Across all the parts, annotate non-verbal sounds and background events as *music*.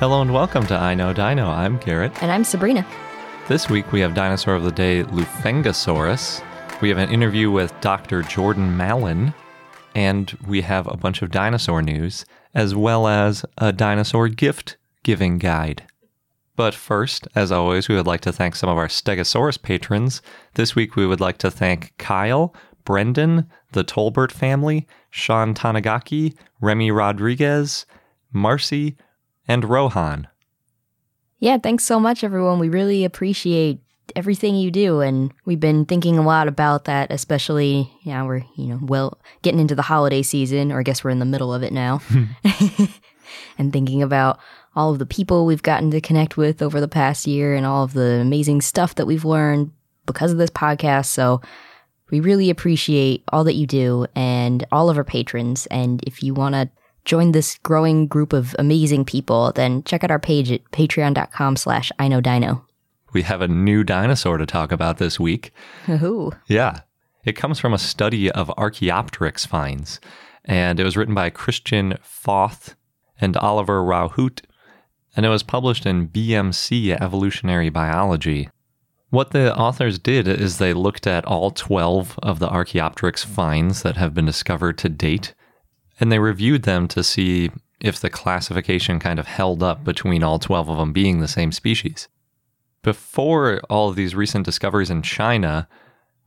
Hello and welcome to I Know Dino. I'm Garrett. And I'm Sabrina. This week we have dinosaur of the day, Lufengosaurus. We have an interview with Dr. Jordan Mallon, and we have a bunch of dinosaur news, as well as a dinosaur gift giving guide. But first, as always, we would like to thank some of our Stegosaurus patrons. This week we would like to thank Kyle, Brendan, the Tolbert family, Sean Tanagaki, Remy Rodriguez, Marcy, and Rohan. Yeah, thanks so much, everyone. We really appreciate everything you do, and we've been thinking a lot about that, especially yeah, we're you know well getting into the holiday season, or I guess we're in the middle of it now, *laughs* *laughs* and thinking about all of the people we've gotten to connect with over the past year, and all of the amazing stuff that we've learned because of this podcast. So. We really appreciate all that you do and all of our patrons. And if you want to join this growing group of amazing people, then check out our page at patreon.com slash I know dino. We have a new dinosaur to talk about this week. Ooh. Yeah. It comes from a study of Archaeopteryx finds, and it was written by Christian Foth and Oliver Rauhut, and it was published in BMC Evolutionary Biology. What the authors did is they looked at all 12 of the Archaeopteryx finds that have been discovered to date and they reviewed them to see if the classification kind of held up between all 12 of them being the same species. Before all of these recent discoveries in China,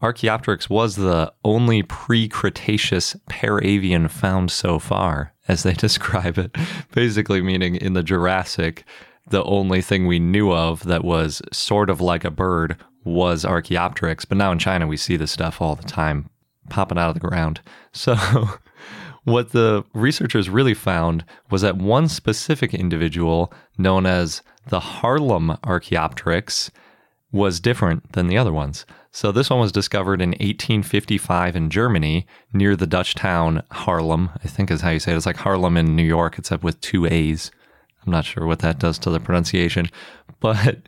Archaeopteryx was the only pre Cretaceous paravian found so far, as they *laughs* describe it, basically meaning in the Jurassic, the only thing we knew of that was sort of like a bird was Archaeopteryx. But now in China, we see this stuff all the time popping out of the ground. *laughs* So what the researchers really found was that one specific individual, known as the Haarlem Archaeopteryx, was different than the other ones. So this one was discovered in 1855 in Germany near the Dutch town Haarlem, I think is how you say it. It's like Harlem in New York, except with two A's. I'm not sure what that does to the pronunciation, *laughs* but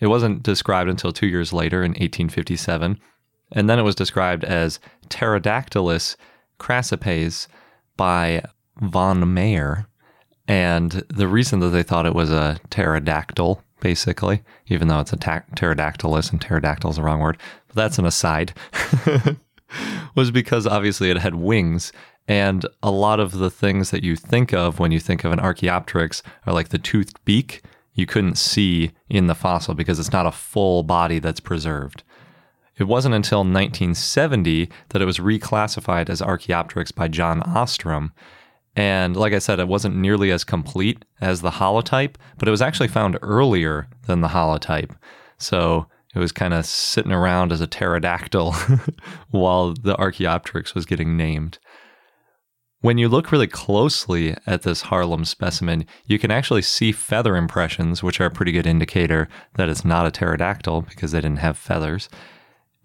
it wasn't described until two years later in 1857. And then it was described as Pterodactylus crassipes, by von Meyer. And the reason that they thought it was a pterodactyl, basically, even though it's a ta- pterodactylus and pterodactyl is the wrong word, but that's an aside, *laughs* was because obviously it had wings. And a lot of the things that you think of when you think of an Archaeopteryx are like the toothed beak you couldn't see in the fossil because it's not a full body that's preserved. It wasn't until 1970 that it was reclassified as Archaeopteryx by John Ostrom. And like I said, it wasn't nearly as complete as the holotype, but it was actually found earlier than the holotype. So it was kind of sitting around as a pterodactyl *laughs* while the Archaeopteryx was getting named. When you look really closely at this Haarlem specimen, you can actually see feather impressions, which are a pretty good indicator that it's not a pterodactyl because they didn't have feathers.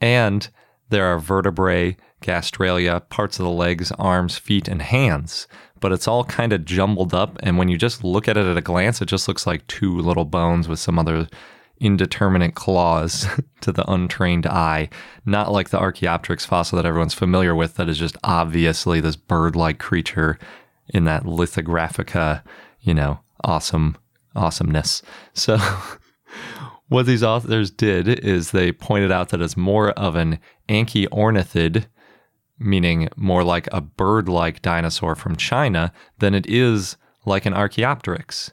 And there are vertebrae, gastralia, parts of the legs, arms, feet, and hands. But it's all kind of jumbled up. And when you just look at it at a glance, it just looks like two little bones with some other indeterminate claws *laughs* to the untrained eye. Not like the Archaeopteryx fossil that everyone's familiar with, that is just obviously this bird like creature in that lithographica, you know, awesome awesomeness. So *laughs* What these authors did is they pointed out that it's more of an anchiornithid, meaning more like a bird like dinosaur from China, than it is like an Archaeopteryx.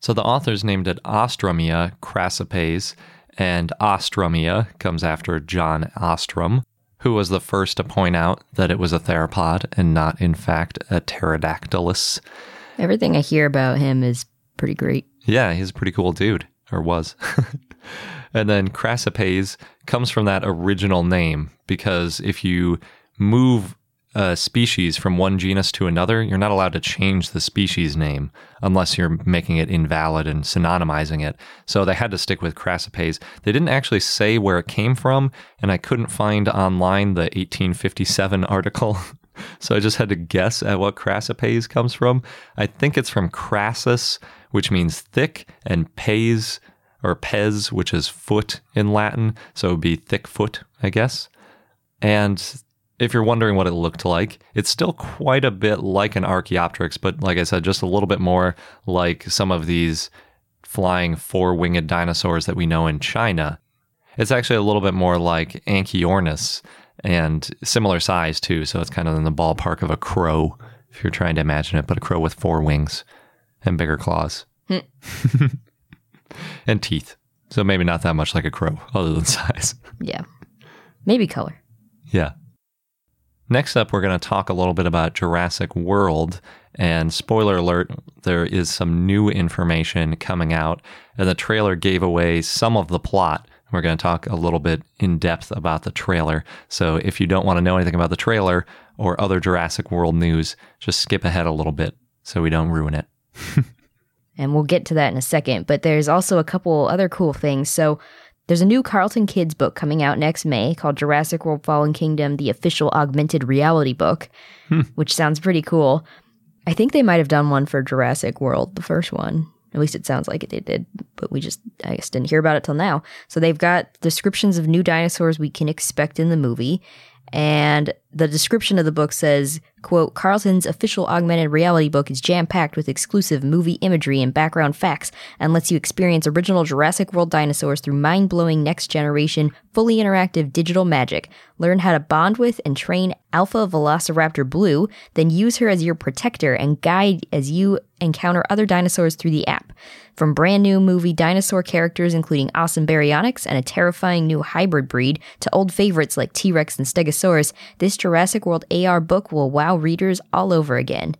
So the authors named it Ostromia crassipes, and Ostromia comes after John Ostrom, who was the first to point out that it was a theropod and not, in fact, a pterodactylus. Everything I hear about him is pretty great. Yeah, he's a pretty cool dude, or was. *laughs* and then crassipes comes from that original name because if you move a species from one genus to another, you're not allowed to change the species name unless you're making it invalid and synonymizing it. So they had to stick with crassipes. They didn't actually say where it came from, and I couldn't find online the 1857 article. *laughs* so I just had to guess at what crassipes comes from. I think it's from crassus, which means thick, and pes or pes, which is foot in Latin. So it would be thick foot, I guess. And if you're wondering what it looked like, it's still quite a bit like an Archaeopteryx, but like I said, just a little bit more like some of these flying four winged dinosaurs that we know in China. It's actually a little bit more like Anchiornis and similar size too. So it's kind of in the ballpark of a crow, if you're trying to imagine it, but a crow with four wings and bigger claws hmm. *laughs* and teeth. So maybe not that much like a crow, *laughs* other than size. Yeah. Maybe color. Yeah. Next up, we're going to talk a little bit about Jurassic World. And spoiler alert, there is some new information coming out, and the trailer gave away some of the plot. We're going to talk a little bit in depth about the trailer. So if you don't want to know anything about the trailer or other Jurassic World news, just skip ahead a little bit so we don't ruin it. *laughs* and we'll get to that in a second. But there's also a couple other cool things. So there's a new Carlton Kids book coming out next May called Jurassic World Fallen Kingdom, the official augmented reality book, hmm. which sounds pretty cool. I think they might have done one for Jurassic World, the first one. At least it sounds like it they did, but we just, I guess, didn't hear about it till now. So they've got descriptions of new dinosaurs we can expect in the movie. And the description of the book says, quote, Carlton's official augmented reality book is jam-packed with exclusive movie imagery and background facts and lets you experience original Jurassic World dinosaurs through mind-blowing next-generation, fully interactive digital magic. Learn how to bond with and train Alpha Velociraptor Blue, then use her as your protector and guide as you encounter other dinosaurs through the app. From brand new movie dinosaur characters, including awesome baryonyx and a terrifying new hybrid breed, to old favorites like T Rex and Stegosaurus, this Jurassic World AR book will wow readers all over again.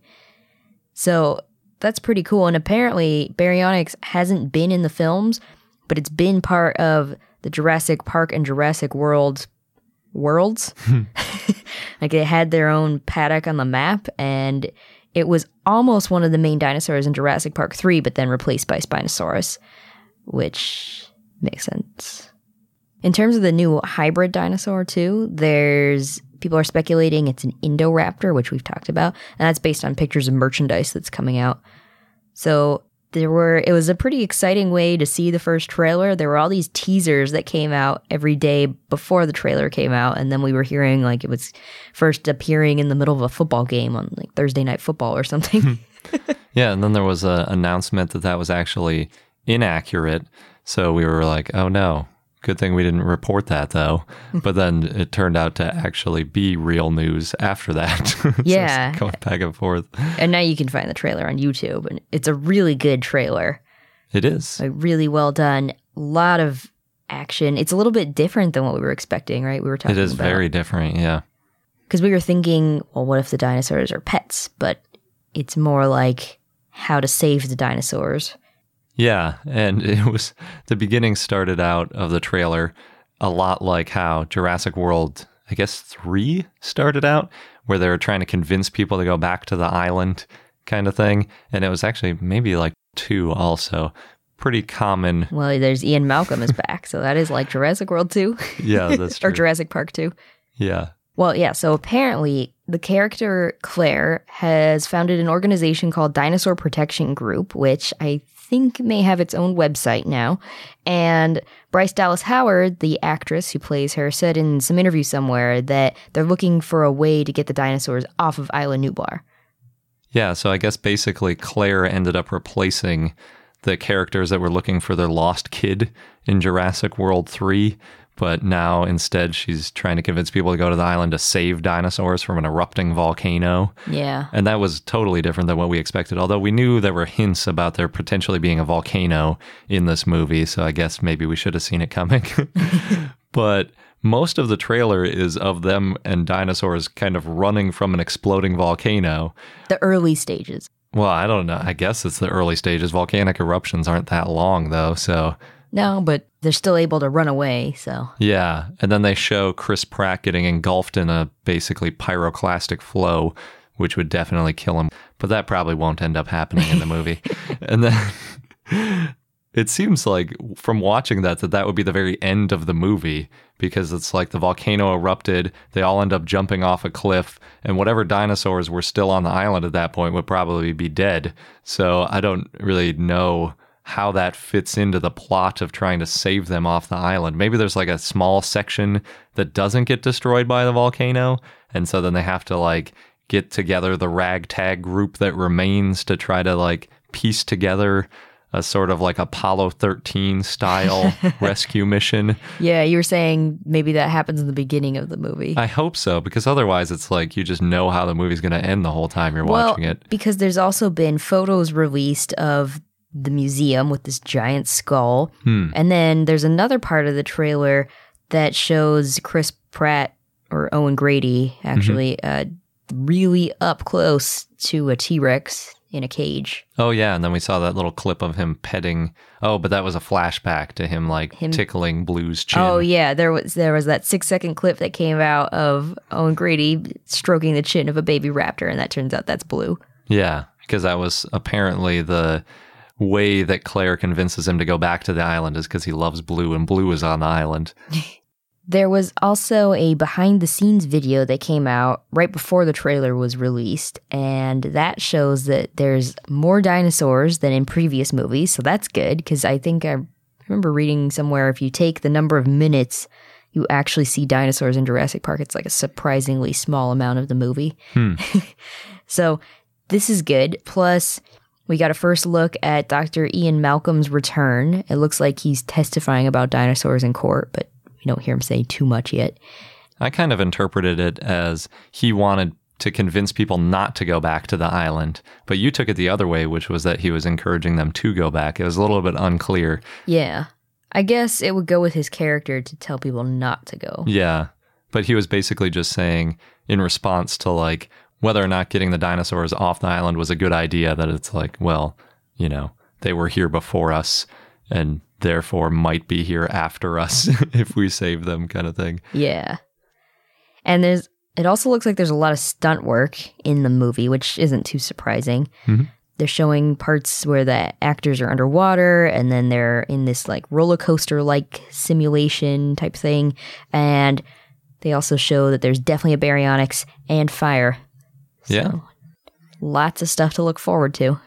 So that's pretty cool. And apparently, baryonyx hasn't been in the films, but it's been part of the Jurassic Park and Jurassic World worlds. Hmm. *laughs* like they had their own paddock on the map, and it was almost one of the main dinosaurs in Jurassic Park 3, but then replaced by Spinosaurus, which makes sense. In terms of the new hybrid dinosaur, too, there's people are speculating it's an Indoraptor, which we've talked about, and that's based on pictures of merchandise that's coming out. So there were it was a pretty exciting way to see the first trailer. There were all these teasers that came out every day before the trailer came out and then we were hearing like it was first appearing in the middle of a football game on like thursday night football or something. *laughs* Yeah and then there was an announcement that that was actually inaccurate. So we were like oh no Good thing we didn't report that though. *laughs* but then it turned out to actually be real news after that. *laughs* Yeah. going back and forth. And now you can find the trailer on YouTube and it's a really good trailer. It is. Like really well done. A lot of action. It's a little bit different than what we were expecting, right? We were talking about. It is about. very different, yeah. Because we were thinking, well, what if the dinosaurs are pets? But it's more like how to save the dinosaurs. Yeah, and *laughs* it was the beginning started out of the trailer a lot like how Jurassic World, I guess 3 started out where they were trying to convince people to go back to the island kind of thing, and it was actually maybe like 2 also. Pretty common. Well, there's Ian Malcolm is back, so that is like Jurassic World 2. Yeah, *laughs* that's true. or Jurassic Park 2. Yeah. Well, yeah, so apparently the character Claire has founded an organization called Dinosaur Protection Group, which I think may have its own website now. And Bryce Dallas Howard, the actress who plays her, said in some interview somewhere that they're looking for a way to get the dinosaurs off of Isla Nublar. Yeah, so I guess basically Claire ended up replacing the characters that were looking for their lost kid in Jurassic World 3 But now instead, she's trying to convince people to go to the island to save dinosaurs from an erupting volcano. Yeah. And that was totally different than what we expected. Although we knew there were hints about there potentially being a volcano in this movie. So I guess maybe we should have seen it coming. *laughs* but most of the trailer is of them and dinosaurs kind of running from an exploding volcano. The early stages. Well, I don't know. I guess it's the early stages. Volcanic eruptions aren't that long, though. So, No, but they're still able to run away, so. yeah. And then they show Chris Pratt getting engulfed in a basically pyroclastic flow, which would definitely kill him. But that probably won't end up happening in the movie. *laughs* and then *laughs* it seems like from watching that that that would be the very end of the movie because it's like the volcano erupted they all end up jumping off a cliff and whatever dinosaurs were still on the island at that point would probably be dead so i don't really know how that fits into the plot of trying to save them off the island maybe there's like a small section that doesn't get destroyed by the volcano and so then they have to like get together the ragtag group that remains to try to like piece together a sort of like Apollo 13 style *laughs* rescue mission. Yeah, you were saying maybe that happens in the beginning of the movie. I hope so, because otherwise it's like you just know how the movie's going to end the whole time you're well, watching it. because there's also been photos released of the museum with this giant skull. Hmm. And then there's another part of the trailer that shows Chris Pratt or Owen Grady actually uh, really up close to a T Rex in a cage. Oh, yeah. And then we saw that little clip of him petting. Oh, but that was a flashback to him like Him- tickling Blue's chin. Oh yeah, there was there was that six second clip that came out of Owen Grady stroking the chin of a baby raptor, and that turns out that's Blue. Yeah, because that was apparently the way that Claire convinces him to go back to the island is because he loves Blue and Blue is on the island. *laughs* There was also a behind the scenes video that came out right before the trailer was released, and that shows that there's more dinosaurs than in previous movies. So that's good because I think I remember reading somewhere if you take the number of minutes you actually see dinosaurs in Jurassic Park, it's like a surprisingly small amount of the movie. Hmm. *laughs* so this is good. Plus, we got a first look at Dr. Ian Malcolm's return. It looks like he's testifying about dinosaurs in court, but we don't hear him say too much yet. I kind of interpreted it as he wanted to convince people not to go back to the island, but you took it the other way, which was that he was encouraging them to go back. It was a little bit unclear. Yeah. I guess it would go with his character to tell people not to go. Yeah. But he was basically just saying, in response to like whether or not getting the dinosaurs off the island was a good idea, that it's like, well, you know, they were here before us and therefore might be here after us *laughs* if we save them, kind of thing. Yeah. And there's it also looks like there's a lot of stunt work in the movie, which isn't too surprising. Mhm. They're showing parts where the actors are underwater and then they're in this like roller coaster like simulation type thing. And they also show that there's definitely a baryonyx and fire. Yeah. So, Lots of stuff to look forward to.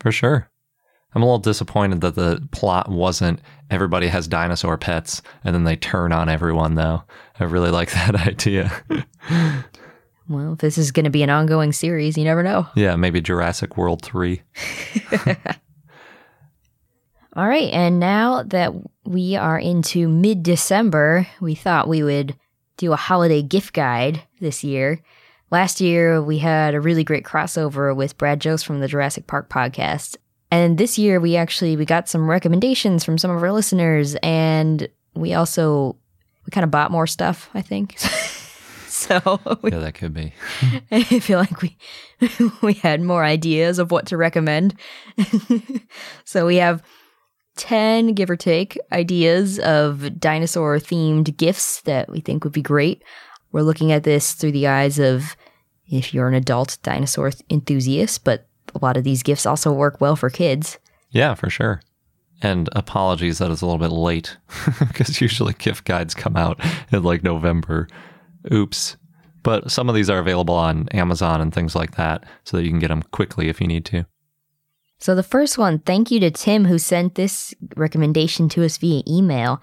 For sure. I'm a little disappointed that the plot wasn't everybody has dinosaur pets and then they turn on everyone, though. I really like *laughs* that idea. Well, if this is going to be an ongoing series, you never know. yeah, maybe Jurassic World 3. *laughs* All right, and now that we are into mid December, we thought we would do a holiday gift guide this year. Last year, we had a really great crossover with Brad Jost from the Jurassic Park podcast. And this year, we actually we got some recommendations from some of our listeners, and we also we kind of bought more stuff. I think *laughs* so. *laughs* We, Yeah, that could be. *laughs* I feel like we we had more ideas of what to recommend. so we have 10 give or take ideas of dinosaur themed gifts that we think would be great. We're looking at this through the eyes of if you're an adult dinosaur enthusiast, but a lot of these gifts also work well for kids. Yeah, for sure. And apologies that it's a little bit late *laughs* because usually gift guides come out in like November. Oops. But some of these are available on Amazon and things like that so that you can get them quickly if you need to. So the first one, thank you to Tim who sent this recommendation to us via email.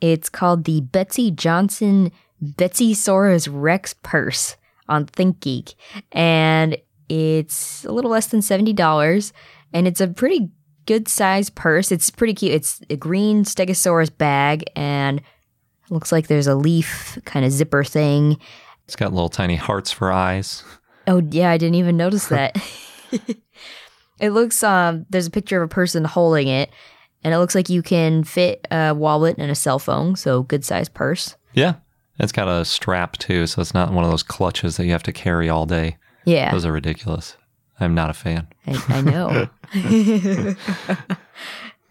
It's called the Betsey Johnson Betseysaurus Rex purse on ThinkGeek. And it's a little less than $70 and it's a pretty good size purse. It's pretty cute. It's a green Stegosaurus bag and Looks like there's a leaf kind of zipper thing. It's got little tiny hearts for eyes. Oh yeah, I didn't even notice *laughs* that. *laughs* it looks um there's a picture of a person holding it and it looks like you can fit a wallet and a cell phone, so good size purse. Yeah. It's got a strap too, so it's not one of those clutches that you have to carry all day. Yeah. Those are ridiculous. I'm not a fan. I, I know.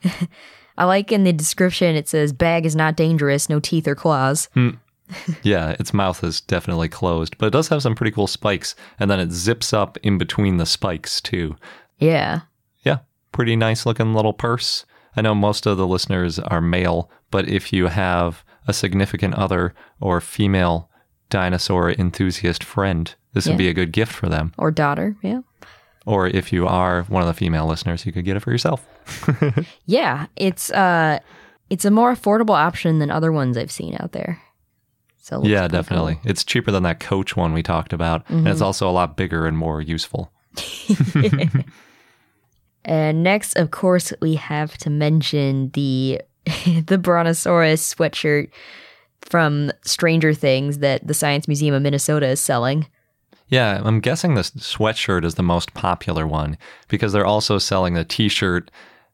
*laughs* I like in the description it says bag is not dangerous, no teeth or claws. Hmm. Yeah, its mouth is definitely closed, but it does have some pretty cool spikes, and then it zips up in between the spikes too. Yeah. Yeah, pretty nice looking little purse. I know most of the listeners are male, but if you have a significant other or female dinosaur enthusiast friend, this Yeah. would be a good gift for them. Or daughter, yeah. Or if you are one of the female listeners, you could get it for yourself. *laughs* Yeah. It's uh it's a more affordable option than other ones I've seen out there. So it yeah, definitely. cool. It's cheaper than that coach one we talked about, and Mm-hmm. it's also a lot bigger and more useful. *laughs* *laughs* And next, of course, we have to mention the *laughs* the Brontosaurus sweatshirt from Stranger Things that the Science Museum of Minnesota is selling. Yeah, I'm guessing this sweatshirt is the most popular one because they're also selling a t-shirt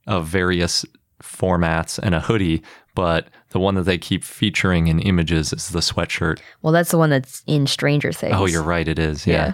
of various formats and a hoodie, but the one that they keep featuring in images is the sweatshirt. Well, that's the one that's in Stranger Things. Oh, you're right, it is. Yeah.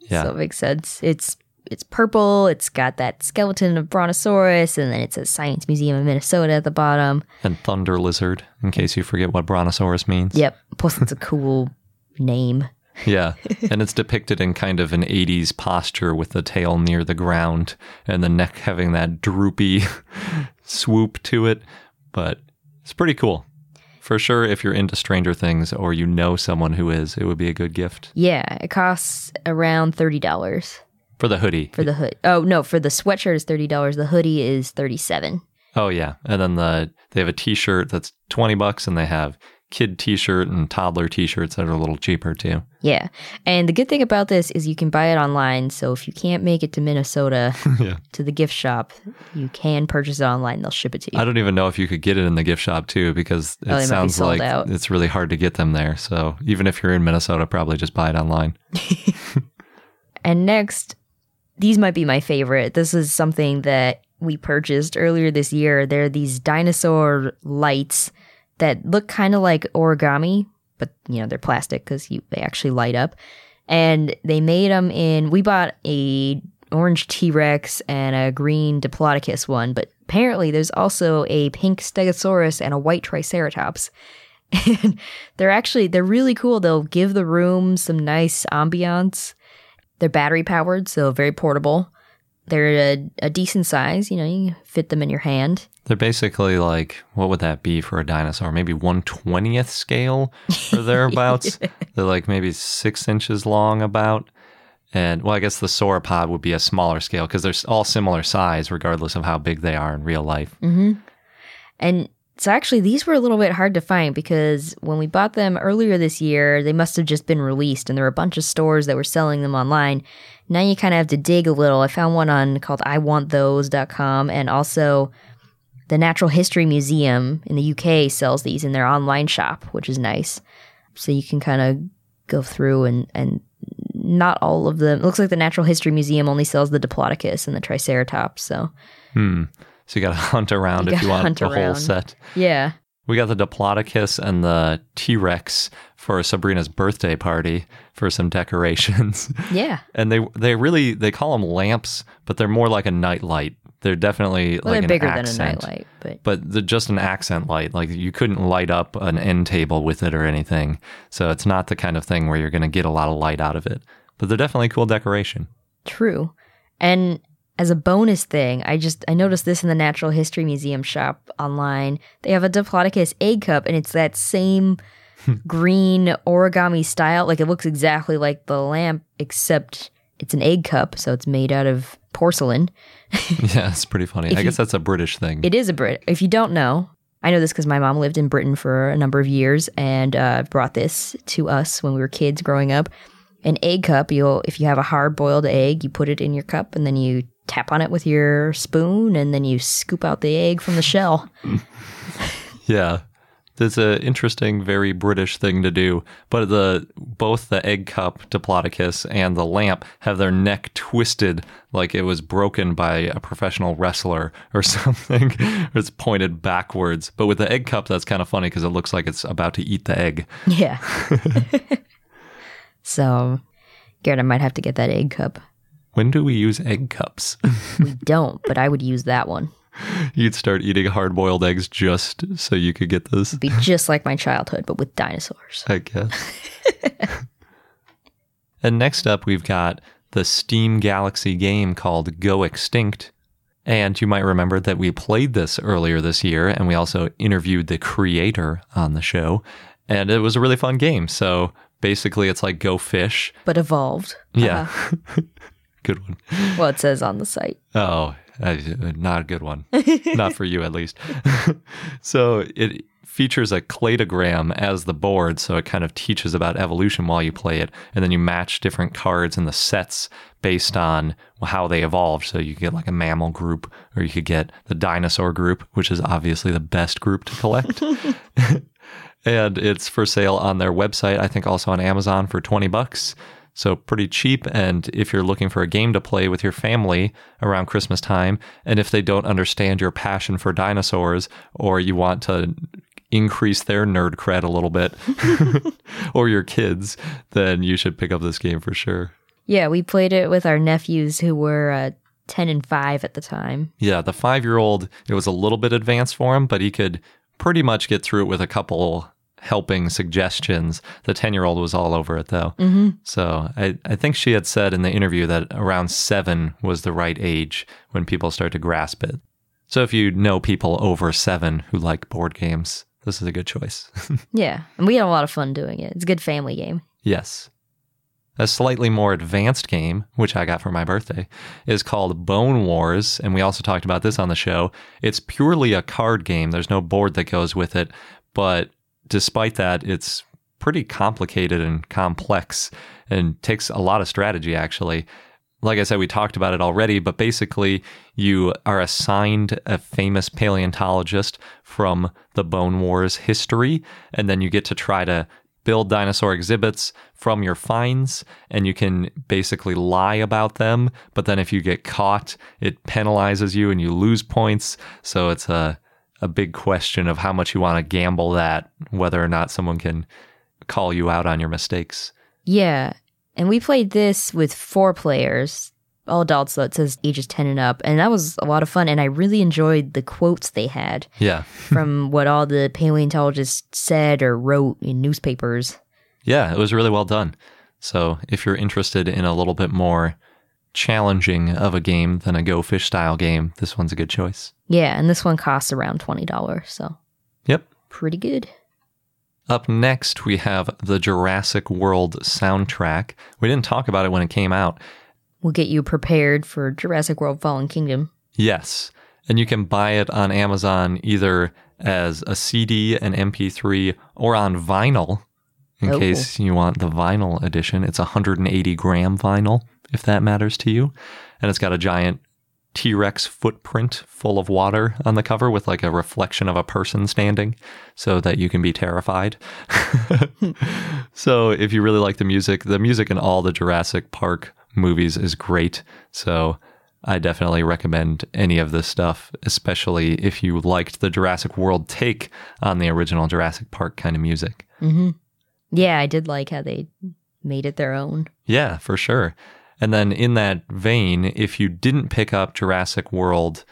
Yeah. So it makes sense. It's it's purple. It's got that skeleton of Brontosaurus, and then it says Science Museum of Minnesota at the bottom. And Thunder Lizard, in case you forget what Brontosaurus means. Yep. Plus, it's a cool *laughs* name. Yeah. *laughs* And it's depicted in kind of an 80s posture with the tail near the ground and the neck having that droopy *laughs* swoop to it. But it's pretty cool. For sure, if you're into Stranger Things or you know someone who is, it would be a good gift Yeah, it costs around thirty dollars for the hoodie. for the hood. Oh no, for the sweatshirt is thirty dollars. The hoodie is thirty-seven. Oh yeah, and then the they have a T-shirt that's twenty bucks, and they have kid T-shirt and toddler T-shirts that are a little cheaper too. Yeah, and the good thing about this is you can buy it online. So if you can't make it to Minnesota *laughs* yeah, to the gift shop, you can purchase it online. They'll ship it to you. I don't even know if you could get it in the gift shop too, because oh, it Oh, might be sounds like out. it's really hard to get them there. So even if you're in Minnesota, probably just buy it online. *laughs* And next, these might be my favorite. This is something that we purchased earlier this year. They're these dinosaur lights that look kind of like origami, but you know they're plastic because they actually light up. And they made them in. We bought a orange T Rex and a green Diplodocus one, but apparently there's also a pink Stegosaurus and a white Triceratops. *laughs* And they're actually they're really cool. They'll give the room some nice ambiance. They're battery powered, so very portable. They're a, a decent size. You know, you can fit them in your hand. They're basically like what would that be for a dinosaur? Maybe one twentieth scale or thereabouts. *laughs* They're like maybe six inches long, about. And well, I guess the sauropod would be a smaller scale because they're all similar size, regardless of how big they are in real life. Mm-hmm. And so actually, these were a little bit hard to find because when we bought them earlier this year, they must have just been released, and there were a bunch of stores that were selling them online. Now you kind of have to dig a little. I found one on called IWantThose.com, and also the Natural History Museum in the UK sells these in their online shop, which is nice. So you can kind of go through and and not all of them. It looks like the Natural History Museum only sells the Diplodocus and the Triceratops. So hmm. So you got to *laughs* hunt around You if you want the whole set. yeah, We got the Diplodocus and the T Rex for Sabrina's birthday party for some *laughs* decorations. yeah. and they they really they call them lamps, but they're more like a night light. They're definitely Well, like they're bigger accent, than a nightlight, but But they're just an accent light. Like you couldn't light up an end table with it or anything. So it's not the kind of thing where you're going to get a lot of light out of it. But they're definitely cool decoration. true. And as a bonus thing, I just I noticed this in the Natural History Museum shop online. They have a Diplodocus egg cup, and it's that same *laughs* green origami style. Like it looks exactly like the lamp, except it's an egg cup, so it's made out of porcelain. *laughs* yeah, it's pretty funny. I you- guess that's a British thing. It is a Brit. If you don't know, I know this because my mom lived in Britain for a number of years and uh, brought this to us when we were kids growing up. An egg cup. You'll if you have a hard boiled egg, you put it in your cup and then you tap on it with your spoon and then you scoop out the egg from the shell. *laughs* yeah. That's an interesting, very British thing to do, but the both the egg cup Diplodocus and the lamp have their neck twisted like it was broken by a professional wrestler or *laughs* something. it's pointed backwards. But with the egg cup, that's kind of funny because it looks like it's about to eat the egg. Yeah. *laughs* so, Garrett, I might have to get that egg cup. When do we use egg cups? We *laughs* don't, but I would use that one. You'd start eating hard boiled eggs just so you could get this, Be just like my childhood, but with dinosaurs. I guess. *laughs* and next up, we've got the Steam Galaxy game called Go Extinct. And you might remember that we played this earlier this year, and we also interviewed the creator on the show. And it was a really fun game. So basically, it's like Go Fish. But evolved. Yeah. Uh-huh. *laughs* good one. Well, it says on the site. Oh, not a good one. not for you, at least. *laughs* so it features a cladogram as the board, so it kind of teaches about evolution while you play it, and then you match different cards in the sets based on how they evolved. So you get like a mammal group, or you could get the dinosaur group, which is obviously the best group to collect. *laughs* *laughs* and it's for sale on their website. I think also on Amazon for twenty bucks. So pretty cheap. And if you're looking for a game to play with your family around Christmas time, and if they don't understand your passion for dinosaurs, or you want to increase their nerd cred a little bit, *laughs* or your kids, then you should pick up this game for sure. Yeah, we played it with our nephews who were uh, 10 and 5 at the time. Yeah, the five year old, it was a little bit advanced for him, but he could pretty much get through it with a couple helping suggestions. The 10 year old was all over it though. Mm-hmm. So I, I think she had said in the interview that around seven was the right age when people start to grasp it. So if you know people over seven who like board games, this is a good choice. *laughs* Yeah, and we had a lot of fun doing it. It's a good family game. yes. A slightly more advanced game, which I got for my birthday, is called Bone Wars. And we also talked about this on the show. It's purely a card game, there's no board that goes with it. But despite that, it's pretty complicated and complex and takes a lot of strategy, actually. Like I said, we talked about it already, but basically, you are assigned a famous paleontologist from the Bone Wars history, and then you get to try to build dinosaur exhibits from your finds, and you can basically lie about them. But then if you get caught, it penalizes you and you lose points. So it's a a big question of how much you want to gamble that, whether or not someone can call you out on your mistakes. Yeah, and we played this with four players, all adults, so it says ages 10 and up. And that was a lot of fun. And I really enjoyed the quotes they had Yeah. *laughs* from what all the paleontologists said or wrote in newspapers. Yeah, it was really well done. So if you're interested in a little bit more challenging of a game than a Go Fish style game, this one's a good choice. Yeah, and this one costs around $20, so Yep. pretty good. Up next, we have the Jurassic World soundtrack. We didn't talk about it when it came out. We'll get you prepared for Jurassic World Fallen Kingdom. Yes. And you can buy it on Amazon either as a CD, an MP3, or on vinyl in Oh. case you want the vinyl edition. It's a 180 gram vinyl, if that matters to you. And it's got a giant T Rex footprint full of water on the cover with like a reflection of a person standing so that you can be terrified. *laughs* so if you really like the music, the music in all the Jurassic Park movies is great. So I definitely recommend any of this stuff, especially if you liked the Jurassic World take on the original Jurassic Park kind of music. Mm-hmm. Yeah, I did like how they made it their own. Yeah, for sure. And then in that vein, if you didn't pick up Jurassic World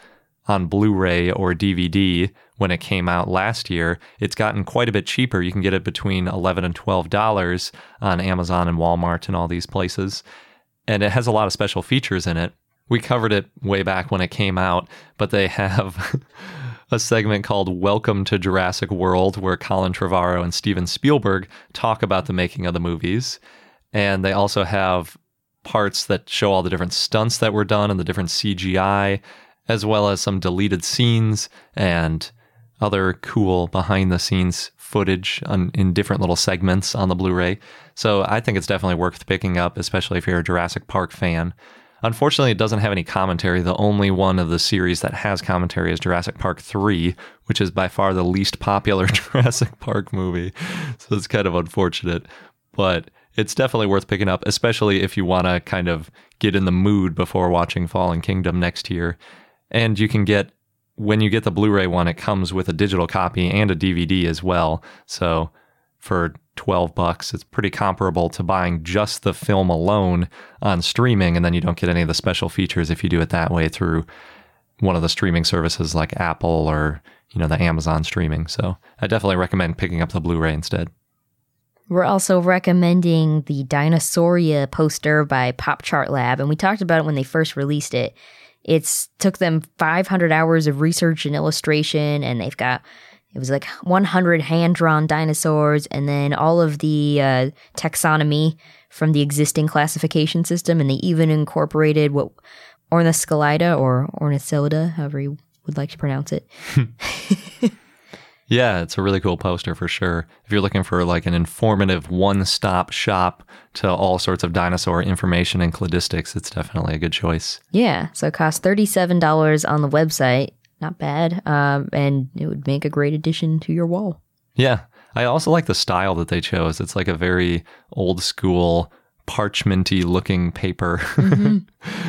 on Blu ray or DVD when it came out last year, it's gotten quite a bit cheaper. You can get it between 11 and $12 on Amazon and Walmart and all these places. And it has a lot of special features in it. We covered it way back when it came out, but they have *laughs* a segment called Welcome to Jurassic World, where Colin Trevorrow and Steven Spielberg talk about the making of the movies. And they also have parts that show all the different stunts that were done and the different CGI, as well as some deleted scenes and other cool behind the scenes footage on, in different little segments on the Blu ray. So I think it's definitely worth picking up, especially if you're a Jurassic Park fan. Unfortunately, it doesn't have any commentary. The only one of the series that has commentary is Jurassic Park 3, which is by far the least popular *laughs* Jurassic Park movie. So it's kind of unfortunate. But it's definitely worth picking up, especially if you want to kind of get in the mood before watching Fallen Kingdom next year. And you can get, when you get the Blu ray one, it comes with a digital copy and a DVD as well. So for 12 bucks, it's pretty comparable to buying just the film alone on streaming. And then you don't get any of the special features if you do it that way through one of the streaming services like Apple or, you know, the Amazon streaming. So I definitely recommend picking up the Blu ray instead. We're also recommending the Dinosauria poster by Pop Chart Lab, and we talked about it when they first released it. It's took them 500 hours of research and illustration, and they've got it was like 100 hand drawn dinosaurs, and then all of the uh, taxonomy from the existing classification system, and they even incorporated what Ornithiscalida or Ornithicelida, however you would like to pronounce it. *laughs* Yeah, it's a really cool poster for sure. If you're looking for like an informative one stop shop to all sorts of dinosaur information and cladistics, it's definitely a good choice. Yeah, so it costs $37 on the website. Not bad. Um, and it would make a great addition to your wall. Yeah. I also like the style that they chose. It's like a very old school parchmenty looking paper. Mm-hmm.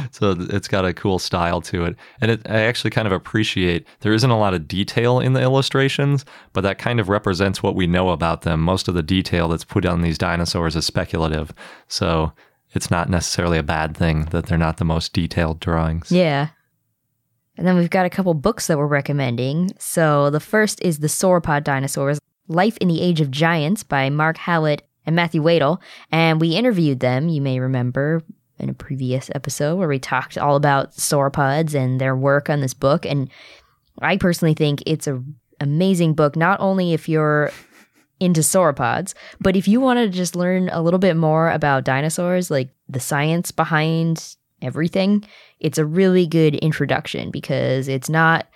*laughs* so it's got a cool style to it. And it, I actually kind of appreciate there isn't a lot of detail in the illustrations, but that kind of represents what we know about them. Most of the detail that's put on these dinosaurs is speculative. So it's not necessarily a bad thing that they're not the most detailed drawings. Yeah. And then we've got a couple books that we're recommending. So the first is The Sauropod Dinosaurs Life in the Age of Giants by Mark Hallett and Mathew Wedel. And we interviewed them, you may remember, in a previous episode where we talked all about sauropods and their work on this book. And I personally think it's an amazing book, not only if you're into sauropods, but if you want to just learn a little bit more about dinosaurs, like the science behind everything, it's a really good introduction because it's not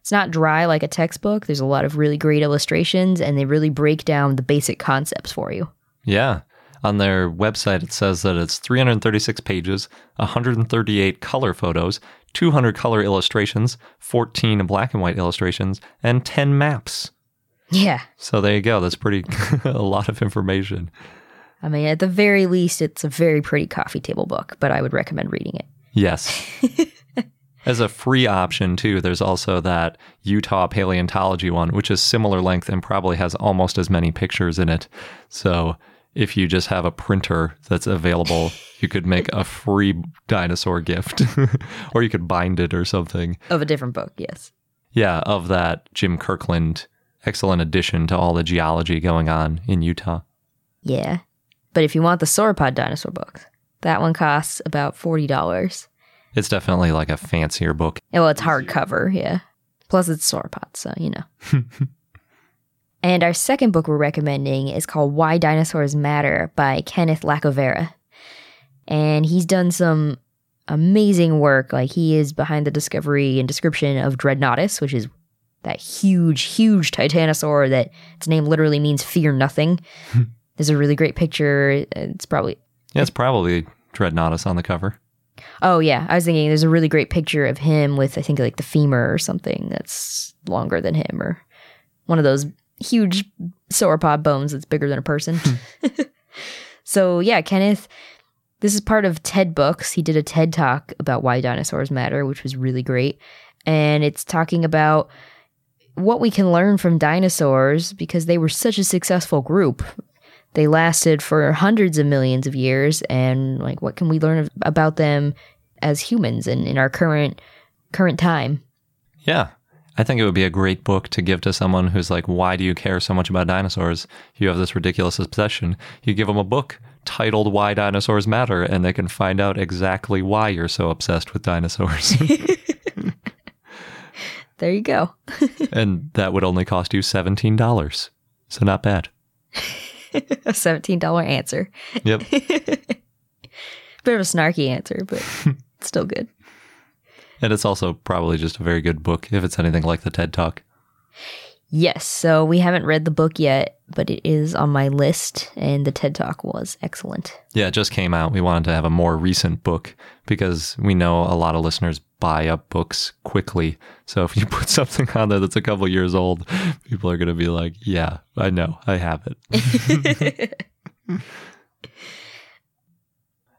it's not dry like a textbook. There's a lot of really great illustrations and they really break down the basic concepts for you. Yeah. On their website, it says that it's 336 pages, 138 color photos, 200 color illustrations, 14 black and white illustrations, and 10 maps. Yeah. So there you go. That's pretty, *laughs* a lot of information. I mean, at the very least, it's a very pretty coffee table book, but I would recommend reading it. Yes. *laughs* As a free option, too, there's also that Utah paleontology one, which is similar length and probably has almost as many pictures in it. So if you just have a printer that's available, you could make a free dinosaur gift *laughs* or you could bind it or something. Of a different book, yes. Yeah, of that Jim Kirkland excellent addition to all the geology going on in Utah. Yeah. But if you want the sauropod dinosaur book, that one costs about $40. It's definitely like a fancier book. Yeah, Well, it's hardcover, yeah. Plus it's sauropod, so you know. *laughs* And our second book we're recommending is called Why Dinosaurs Matter by Kenneth Lacovara. And he's done some amazing work. Like he is behind the discovery and description of Dreadnoughtus, which is that huge, huge titanosaur that its name literally means fear nothing. Hmm. *laughs* There's a really great picture. It's probably Yeah, it's probably Dreadnoughtus on the cover. Oh yeah, I was thinking there's a really great picture of him with I think like the femur or something that's longer than him or one of those huge sauropod bones that's bigger than a person. Hmm. *laughs* so yeah, Kenneth, this is part of TED Books. He did a TED talk about why dinosaurs matter, which was really great. And it's talking about what we can learn from dinosaurs because they were such a successful group. They lasted for hundreds of millions of years and like what can we learn about them as humans and in our current current time? Yeah. I think it would be a great book to give to someone who's like, why do you care so much about dinosaurs? You have this ridiculous obsession. You give them a book titled Why Dinosaurs Matter, and they can find out exactly why you're so obsessed with dinosaurs. *laughs* there you go. *laughs* and that would only cost you $17. So not bad. *laughs* a $17 answer. Yep. Bit of a snarky answer, but still good. And it's also probably just a very good book if it's anything like the TED Talk. Yes, so we haven't read the book yet, but it is on my list, and the TED Talk was excellent. Yeah, it just came out. We wanted to have a more recent book because we know a lot of listeners buy up books quickly. So if you *laughs* put something on there that's a couple years old, people are going to be like, yeah, I know, I have it. *laughs* *laughs*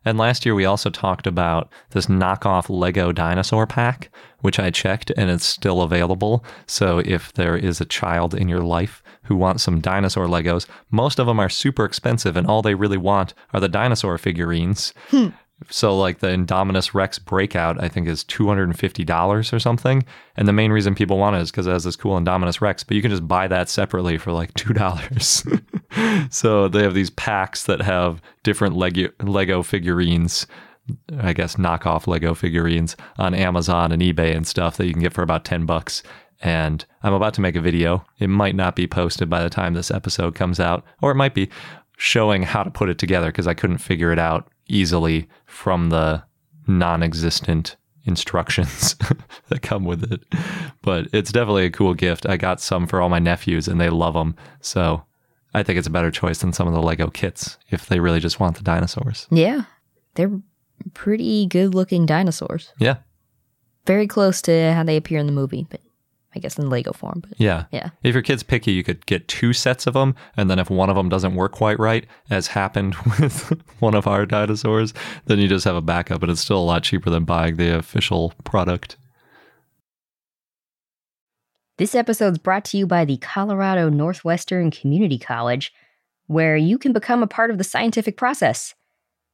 And last year, we also talked about this knockoff Lego dinosaur pack, which I checked and it's still available. So if there is a child in your life who wants some dinosaur Legos, most of them are super expensive and all they really want are the dinosaur figurines. Hmm. So like the Indominus Rex breakout, I think is two hundred and fifty dollars or something. And the main reason people want it is because it has this cool Indominus Rex, but you can just buy that separately for like *laughs* two dollars. *laughs* so they have these packs that have different Lego Lego figurines. I guess knockoff Lego figurines on Amazon and eBay and stuff that you can get for about 10 bucks. And I'm about to make a video. It might not be posted by the time this episode comes out, or it might be showing how to put it together because I couldn't figure it out easily from the non existent instructions *laughs* that come with it. But it's definitely a cool gift. I got some for all my nephews and they love them. So I think it's a better choice than some of the Lego kits if they really just want the dinosaurs. Yeah, they're pretty good looking dinosaurs. Yeah. Very close to how they appear in the movie, but I guess in Lego form. But Yeah. yeah. If your kid's picky, you could get two sets of them. And then if one of them doesn't work quite right, as happened *laughs* with one of our dinosaurs, then you just have a backup. And it's still a lot cheaper than buying the official product. This episode is brought to you by the Colorado Northwestern Community College, where you can become a part of the scientific process.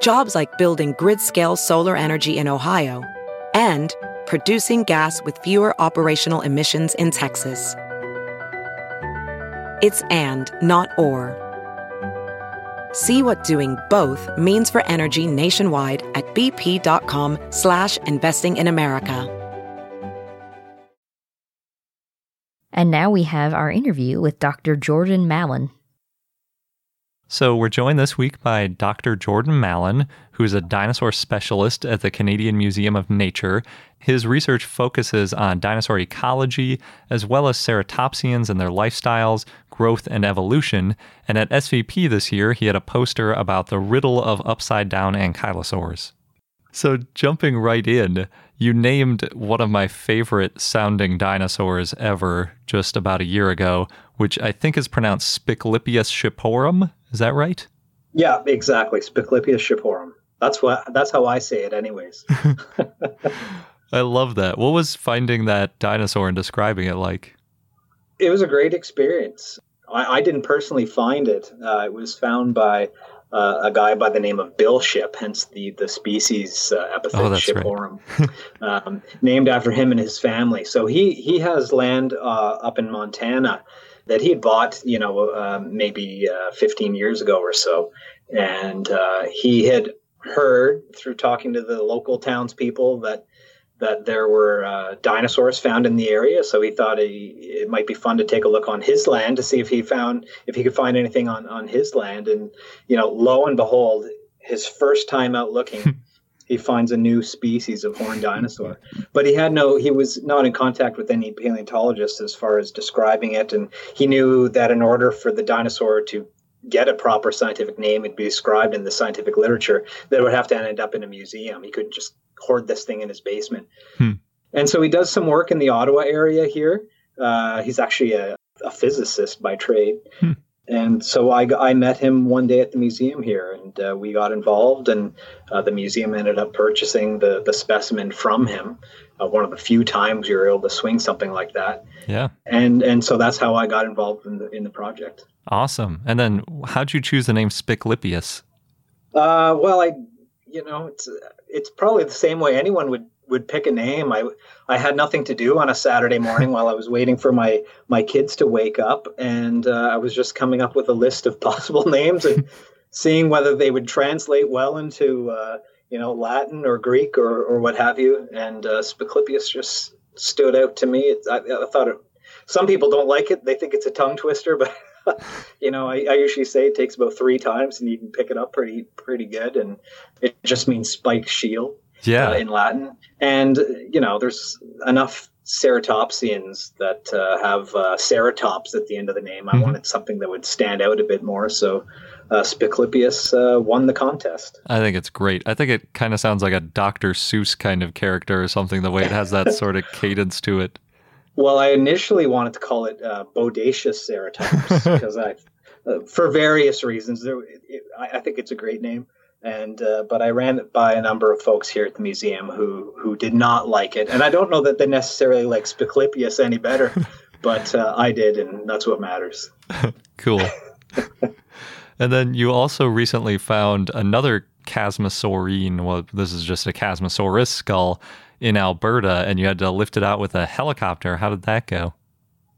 Jobs like building grid scale solar energy in Ohio and producing gas with fewer operational emissions in Texas. It's and, not or. See what doing both means for energy nationwide at bp.com slash investing in America. And now we have our interview with Dr. Jordan Mallon. So we're joined this week by Dr. Jordan Mallon, who is a dinosaur specialist at the Canadian Museum of Nature. His research focuses on dinosaur ecology as well as ceratopsians and their lifestyles, growth, and evolution. And at SVP this year, he had a poster about the riddle of upside down ankylosaurs. So, jumping right in, you named one of my favorite sounding dinosaurs ever just about a year ago, which I think is pronounced Spiclypeus shipporum. Is that right? Yeah, exactly. Spiclypeus shipporum. That's what. That's how I say it, anyways. *laughs* *laughs* I love that. What was finding that dinosaur and describing it like? it was a great experience. I, I didn't personally find it. Uh, it was found by uh, a guy by the name of Bill Shipp, hence the the species uh, epithet Oh, that's Shipporum, *laughs* um, named after him and his family. So he he has land uh, up in Montana that he had bought, you know, uh, maybe uh, 15 years ago or so, and uh, he had heard through talking to the local townspeople that that there were uh, dinosaurs found in the area. So he thought he, it might be fun to take a look on his land to see if he found if he could find anything on on his land. And you know, lo and behold, his first time out looking. *laughs* He finds a new species of horned dinosaur, but he had no. He was not in contact with any paleontologists as far as describing it, and he knew that in order for the dinosaur to get a proper scientific name and be described in the scientific literature, that it would have to end up in a museum. He couldn't just hoard this thing in his basement. Hmm. And so he does some work in the Ottawa area here. Uh, he's actually a, a, physicist by trade. Hmm. And so I, I met him one day at the museum here, and uh, we got involved, and uh, the museum ended up purchasing the, the specimen from him. Uh, one of the few times you were able to swing something like that. Yeah. And and so that's how I got involved in the in the project. Awesome. And then how'd you choose the name Spiclypeus? Uh, well, I, you know, it's it's probably the same way anyone would would pick a name. I I had nothing to do on a Saturday morning while I was waiting for my my kids to wake up, and uh, I was just coming up with a list of *laughs* possible names and seeing whether they would translate well into uh, you know Latin or Greek or or what have you. And uh, Spiclypeus just stood out to me. It's, I, I thought it, some people don't like it; they think it's a tongue twister, but. *laughs* you know, I, I, usually say it takes about three times, and you can pick it up pretty pretty good. And it just means spike shield yeah. uh, in Latin. And, you know, there's enough ceratopsians that uh, have uh, ceratops at the end of the name. I Mhm. wanted something that would stand out a bit more. So uh, Spiclypeus uh, won the contest. I think it's great. I think it kind of sounds like a Dr. Seuss kind of character or something, the way it has that sort of *laughs* cadence to it. Well, I initially wanted to call it uh, Bodacious ceratops because I, uh, for various reasons, there, it, I, I think it's a great name. And uh, but I ran it by a number of folks here at the museum who who did not like it, and I don't know that they necessarily like Spiclypeus any better, *laughs* but uh, I did, and that's what matters. *laughs* Cool. *laughs* and then you also recently found another Chasmosaurine. Well, this is just a Chasmosaurus skull in Alberta, and you had to lift it out with a helicopter. How did that go?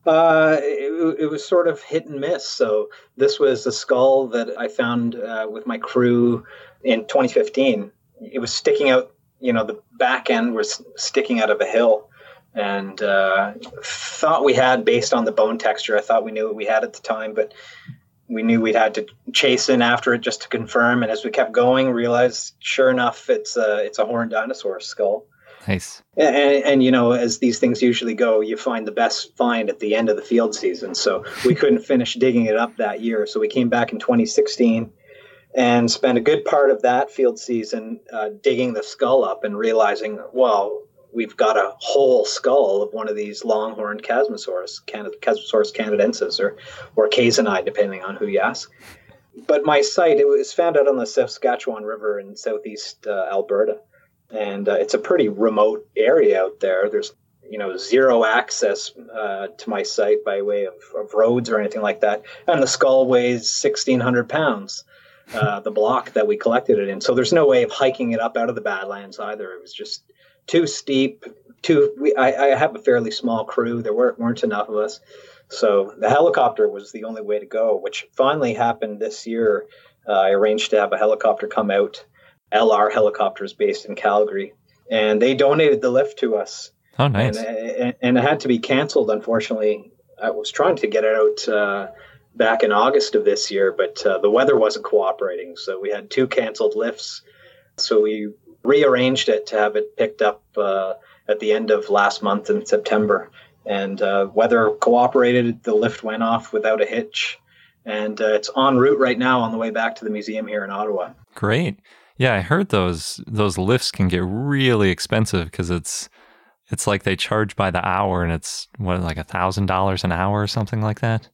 Uh, it, it was sort of hit and miss. So this was a skull that I found uh, with my crew in 2015. It was sticking out. You know, the back end was sticking out of a hill, and uh, thought we had based on the bone texture. I thought we knew what we had at the time, but we knew we had to chase in after it just to confirm. And as we kept going, realized sure enough, it's a it's a horned dinosaur skull. Nice. And, and, and, you know, as these things usually go, you find the best find at the end of the field season. So we couldn't finish digging it up that year. So we came back in 2016 and spent a good part of that field season uh, digging the skull up and realizing, well, we've got a whole skull of one of these longhorned Chasmosaurus, Chasmosaurus canadensis, or or kaiseni, depending on who you ask. But my site, it was found out on the Saskatchewan River in southeast uh, Alberta and uh, it's a pretty remote area out there. There's you know zero access uh, to my site by way of, of, roads or anything like that, and the skull weighs sixteen hundred pounds. Uh, the block that we collected it in, so there's no way of hiking it up out of the Badlands either. It was just too steep. Too. We, I, I have a fairly small crew. There weren't, weren't enough of us, so the helicopter was the only way to go. Which finally happened this year. Uh, I arranged to have a helicopter come out. LR helicopters based in Calgary, and they donated the lift to us. Oh, nice. And, and, and it had to be canceled, unfortunately. I was trying to get it out uh, back in August of this year, but uh, the weather wasn't cooperating. So we had two canceled lifts. So we rearranged it to have it picked up uh, at the end of last month in September. And uh, weather cooperated. The lift went off without a hitch. And uh, it's en route right now on the way back to the museum here in Ottawa. Great. Yeah, I heard those those lifts can get really expensive because it's it's like they charge by the hour and it's what like a thousand dollars an hour or something like that.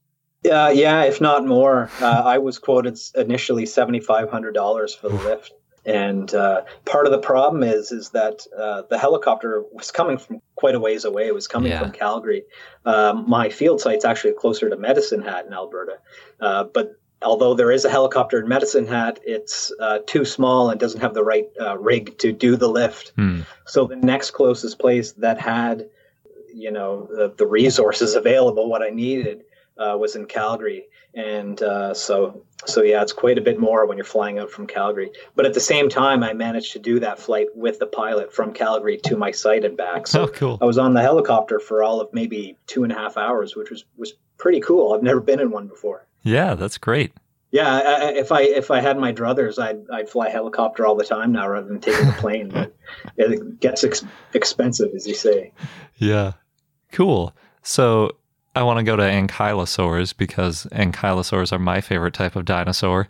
Yeah, yeah, if not more. Uh, I was quoted initially seventy five hundred dollars for the lift, and uh, part of the problem is is that uh, the helicopter was coming from quite a ways away. It was coming Yeah. from Calgary. Um, my field site's actually closer to Medicine Hat in Alberta, uh, but although there is a helicopter in Medicine Hat, it's uh, too small and doesn't have the right uh, rig to do the lift. Hmm. So the next closest place that had, you know, the, the resources available, what I needed, uh, was in Calgary. And uh, so, so yeah, it's quite a bit more when you're flying out from Calgary. But at the same time, I managed to do that flight with the pilot from Calgary to my site and back. So Oh, cool. I was on the helicopter for all of maybe two and a half hours, which was was pretty cool. I've never been in one before. Yeah, that's great. Yeah, I, I- if I if I had my druthers, I'd I'd fly helicopter all the time now rather than taking the plane. But *laughs* it gets ex- expensive, as you say. Yeah. Cool. So I want to go to ankylosaurs because ankylosaurs are my favorite type of dinosaur.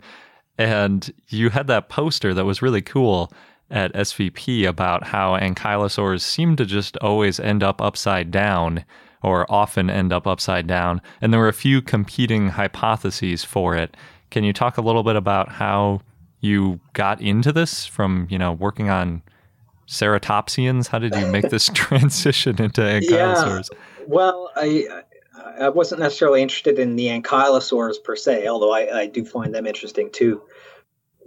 And you had that poster that was really cool at SVP about how ankylosaurs seem to just always end up upside down or often end up upside down. And there were a few competing hypotheses for it. Can you talk a little bit about how you got into this from, you know, working on ceratopsians? How did you make this *laughs* transition into ankylosaurs? Well, I I wasn't necessarily interested in the ankylosaurs per se, although I, I do find them interesting too.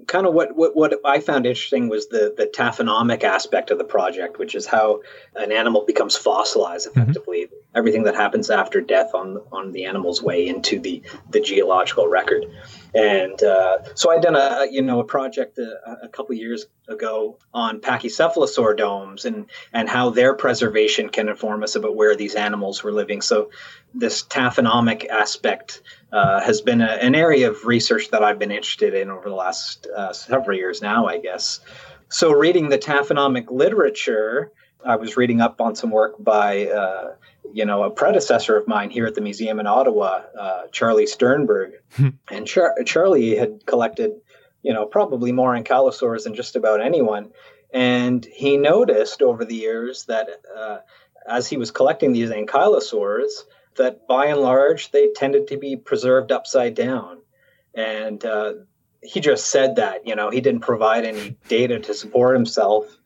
Kind of what, what what I found interesting was the the taphonomic aspect of the project, which is how an animal becomes fossilized mm-hmm. effectively. Everything that happens after death on on the animal's way into the the geological record. And uh, so I'd done a you know a project a, a couple years ago on pachycephalosaur domes and and how their preservation can inform us about where these animals were living. So this taphonomic aspect uh, has been a, an area of research that I've been interested in over the last uh, several years now, I guess. So reading the taphonomic literature, I was reading up on some work by uh, you know a predecessor of mine here at the museum in Ottawa, uh, Charlie Sternberg, and Char- Charlie had collected you know probably more ankylosaurs than just about anyone, and he noticed over the years that uh, as he was collecting these ankylosaurs, that by and large they tended to be preserved upside down, and uh, he just said that you know he didn't provide any data to support himself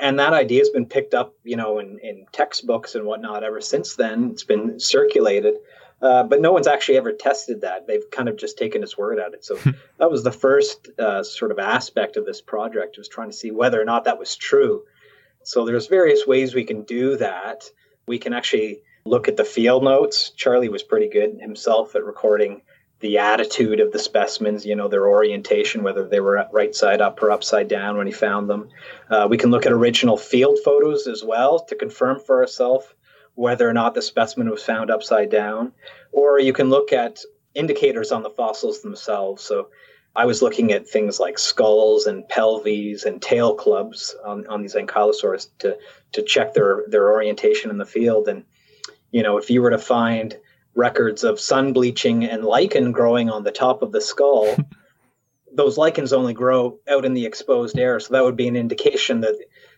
and that idea has been picked up, you know, in, in textbooks and whatnot ever since then. It's been circulated, uh, but no one's actually ever tested that. They've kind of just taken his word at it. So that was the first uh, sort of aspect of this project was trying to see whether or not that was true. So there's various ways we can do that. We can actually look at the field notes. Charlie was pretty good himself at recording the attitude of the specimens, you know, their orientation, whether they were right side up or upside down when he found them. Uh, we can look at original field photos as well to confirm for ourselves whether or not the specimen was found upside down. Or you can look at indicators on the fossils themselves. So I was looking at things like skulls and pelvies and tail clubs on, on these ankylosaurs to, to check their, their orientation in the field. And, you know, if you were to find records of sun bleaching and lichen growing on the top of the skull, *laughs* those lichens only grow out in the exposed air. So that would be an indication that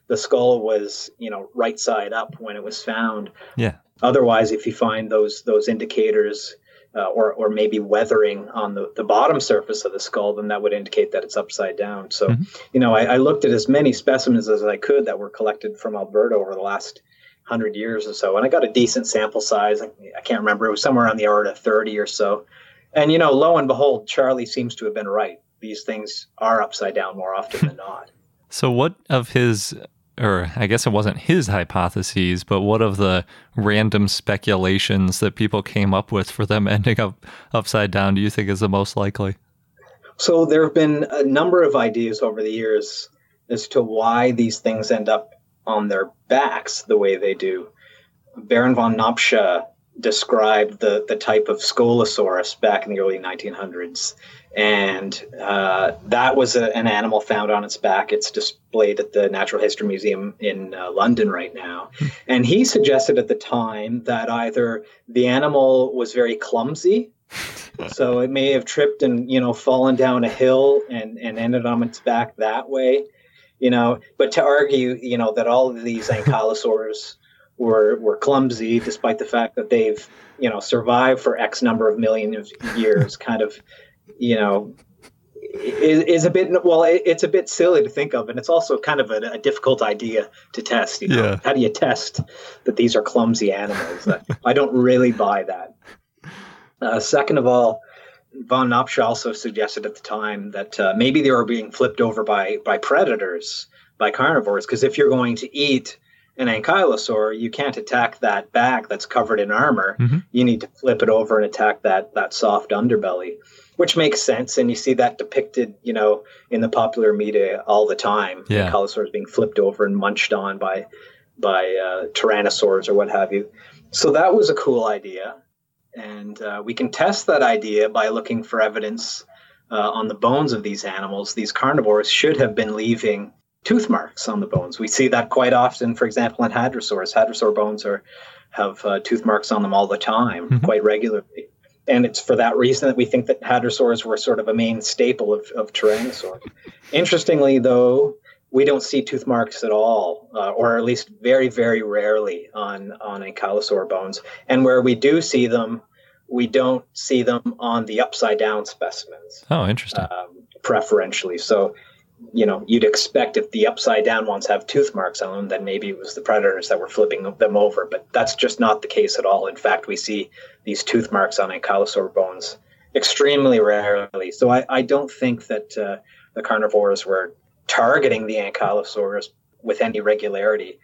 the skull was, you know, right side up when it was found. Yeah. Otherwise, if you find those those indicators uh, or or maybe weathering on the, the bottom surface of the skull, then that would indicate that it's upside down. So, Mhm. you know, I, I looked at as many specimens as I could that were collected from Alberta over the last hundred years or so, and I got a decent sample size. I, I can't remember; it was somewhere on the order of thirty or so. And you know, lo and behold, Charlie seems to have been right. These things are upside down more often than *laughs* not. So, what of his, or I guess it wasn't his hypotheses, but what of the random speculations that people came up with for them *laughs* ending up upside down do you think is the most likely? So there have been a number of ideas over the years as to why these things end up on their backs the way they do. Baron von Nopcsa described the, the type of Scolosaurus back in the early 1900s. And uh, that was a, an animal found on its back. It's displayed at the Natural History Museum in uh, London right now. And he suggested at the time that either the animal was very clumsy, *laughs* so it may have tripped and you know fallen down a hill and and ended on its back that way you know but to argue you know that all of these ankylosaurs were were clumsy despite the fact that they've you know survived for x number of million of years kind of you know is, is a bit well it, it's a bit silly to think of and it's also kind of a, a difficult idea to test you know? Yeah. how do you test that these are clumsy animals? I don't really buy that. Uh, second of all, von Nopcsa also suggested at the time that uh, maybe they were being flipped over by by predators, by carnivores, because if you're going to eat an ankylosaur, you can't attack that back that's covered in armor. Mm-hmm. You need to flip it over and attack that that soft underbelly, which makes sense. And you see that depicted, you know, in the popular media all the time. Yeah. Ankylosaurs being flipped over and munched on by by uh, tyrannosaurs or what have you. So that was a cool idea, and uh, we can test that idea by looking for evidence uh, on the bones of these animals. These carnivores should have been leaving tooth marks on the bones. We see that quite often, for example, in hadrosaurs. Hadrosaur bones are have uh, tooth marks on them all the time, Mhm. quite regularly. And it's for that reason that we think that hadrosaurs were sort of a main staple of, of tyrannosaurs. Interestingly, though, we don't see tooth marks at all, uh, or at least very, very rarely on on ankylosaur bones. And where we do see them, we don't see them on the upside down specimens Oh, interesting. um, preferentially. So, you know, you'd expect if the upside down ones have tooth marks on them, then maybe it was the predators that were flipping them over. But that's just not the case at all. In fact, we see these tooth marks on ankylosaur bones extremely rarely. So I, I don't think that uh, the carnivores were targeting the ankylosaurs with any regularity.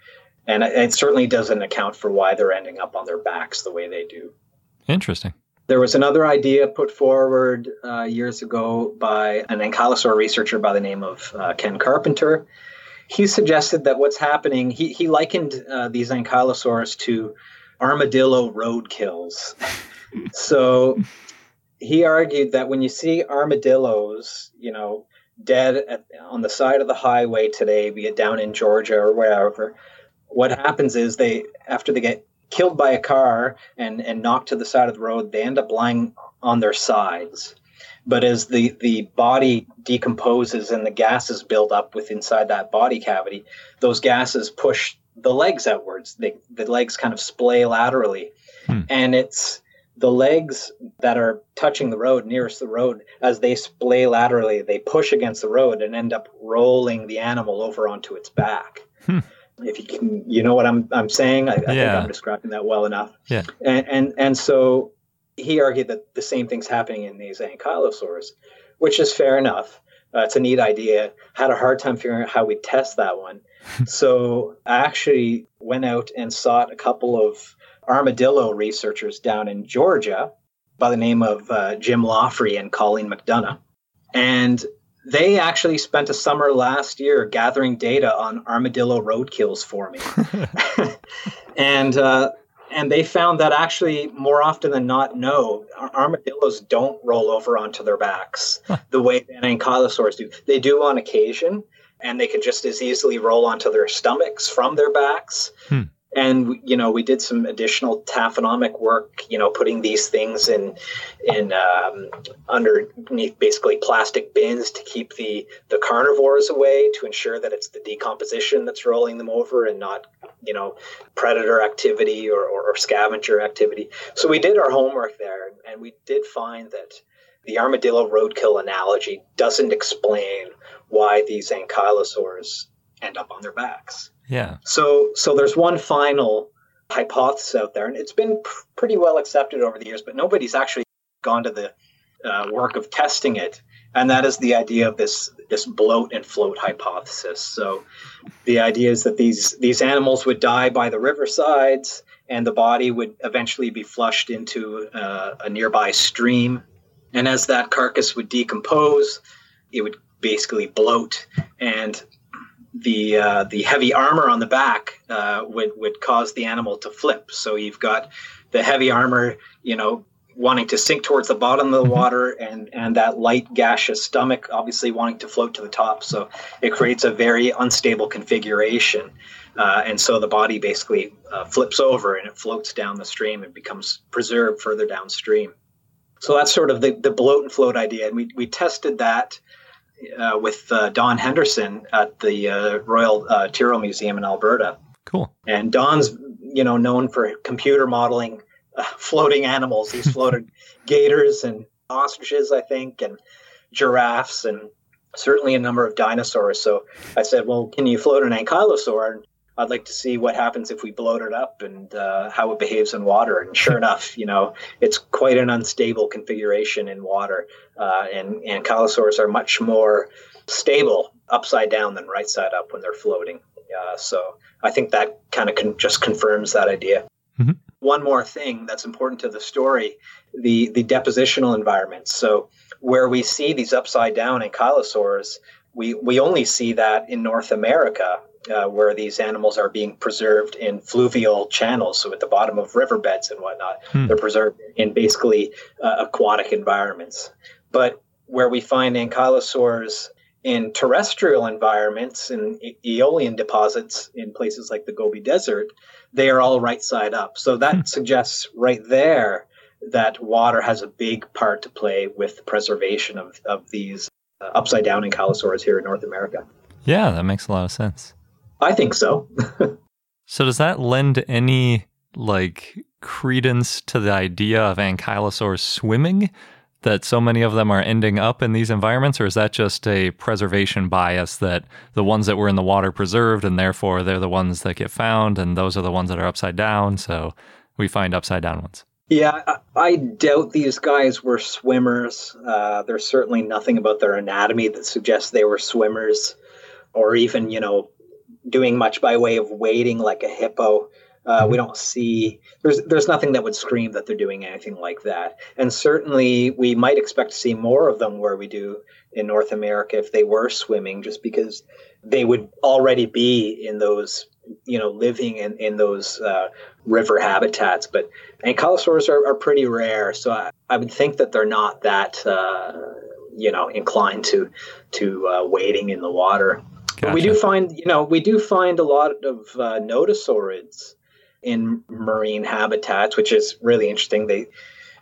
And it- it certainly doesn't account for why they're ending up on their backs the way they do. interesting. There was another idea put forward uh, years ago by an ankylosaur researcher by the name of uh, Ken Carpenter. He suggested that what's happening, he, he likened uh, these ankylosaurs to armadillo roadkills. *laughs* so he argued that when you see armadillos, you know, dead at, on the side of the highway today, be it down in Georgia or wherever, what happens is they, after they get killed by a car and, and knocked to the side of the road, they end up lying on their sides. But as the, the body decomposes and the gases build up with inside that body cavity, those gases push the legs outwards. They, the legs kind of splay laterally. Hmm. And it's the legs that are touching the road, nearest the road, as they splay laterally, they push against the road and end up rolling the animal over onto its back. Hmm. If you can, you know what I'm, I'm saying? I, I think I'm describing that well enough. Yeah. And, and, and so he argued that the same thing's happening in these ankylosaurs, which is fair enough. Uh, it's a neat idea. Had a hard time figuring out how we test that one. *laughs* so I actually went out and sought a couple of armadillo researchers down in Georgia by the name of uh, Jim Loughry and Colleen McDonough. And they actually spent a summer last year gathering data on armadillo roadkills for me. *laughs* *laughs* and uh, and they found that actually more often than not, no, armadillos don't roll over onto their backs the way that ankylosaurs do. They do on occasion, and they can just as easily roll onto their stomachs from their backs. Hmm. And you know, we did some additional taphonomic work. You know, putting these things in in um, underneath basically plastic bins to keep the the carnivores away, to ensure that it's the decomposition that's rolling them over and not you know predator activity or, or, or scavenger activity. So we did our homework there, and we did find that the armadillo roadkill analogy doesn't explain why these ankylosaurs end up on their backs. Yeah. So, so there's one final hypothesis out there, and it's been pr- pretty well accepted over the years, but nobody's actually gone to the uh, work of testing it, and that is the idea of this this bloat and float hypothesis. So, the idea is that these these animals would die by the riversides, and the body would eventually be flushed into uh, a nearby stream, and as that carcass would decompose, it would basically bloat and the uh, the heavy armor on the back uh, would would cause the animal to flip. So you've got the heavy armor, you know, wanting to sink towards the bottom of the water, and and that light gaseous stomach obviously wanting to float to the top. So it creates a very unstable configuration, uh, and so the body basically uh, flips over and it floats down the stream and becomes preserved further downstream. So that's sort of the, the bloat and float idea, and we we tested that uh, with uh, Don Henderson at the uh, Royal uh, Tyrrell Museum in Alberta. Cool. And Don's, you know, known for computer modeling uh, floating animals. He's floated *laughs* gators and ostriches, I think, and giraffes, and certainly a number of dinosaurs. So I said, "Well, can you float an ankylosaur?" And I'd like to see what happens if we bloat it up and uh, how it behaves in water. And sure *laughs* enough, you know, it's quite an unstable configuration in water. Uh, and ankylosaurs are much more stable upside down than right side up when they're floating. Uh, so I think that kind of con- just confirms that idea. Mm-hmm. One more thing that's important to the story the, the depositional environment. So where we see these upside down ankylosaurs, we, we only see that in North America uh, where these animals are being preserved in fluvial channels, so at the bottom of riverbeds and whatnot. Hmm. They're preserved in basically uh, aquatic environments. But where we find ankylosaurs in terrestrial environments in aeolian deposits in places like the Gobi Desert, they are all right side up. So that Hmm. suggests right there that water has a big part to play with the preservation of, of these uh, upside down ankylosaurs here in North America. Yeah, that makes a lot of sense. I think so. *laughs* So does that lend any like credence to the idea of ankylosaurs swimming? That so many of them are ending up in these environments, or is that just a preservation bias that the ones that were in the water preserved and therefore they're the ones that get found and those are the ones that are upside down, so we find upside down ones? Yeah, I, I doubt these guys were swimmers. Uh, there's certainly nothing about their anatomy that suggests they were swimmers or even, you know, doing much by way of wading like a hippo. Uh, we don't see there's there's nothing that would scream that they're doing anything like that. And certainly we might expect to see more of them where we do in North America if they were swimming, just because they would already be in those you know living in in those uh, river habitats. But ankylosaurs are, are pretty rare, so I, I would think that they're not that uh, you know inclined to to uh, wading in the water. But we do find, you know, we do find a lot of uh, nodosaurids in marine habitats, which is really interesting. They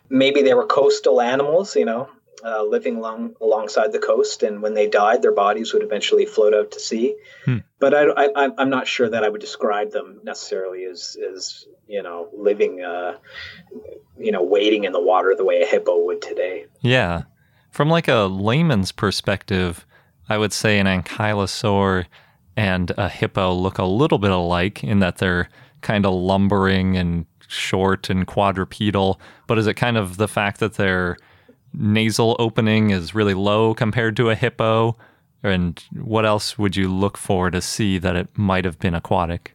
maybe they were coastal animals, you know, uh, living along alongside the coast, and when they died, their bodies would eventually float out to sea. Hmm. But I, I, I'm not sure that I would describe them necessarily as, as you know, living, uh, you know, wading in the water the way a hippo would today. Yeah. From like a layman's perspective, I would say an ankylosaur and a hippo look a little bit alike in that they're kind of lumbering and short and quadrupedal. But is it kind of the fact that their nasal opening is really low compared to a hippo? And what else would you look for to see that it might have been aquatic?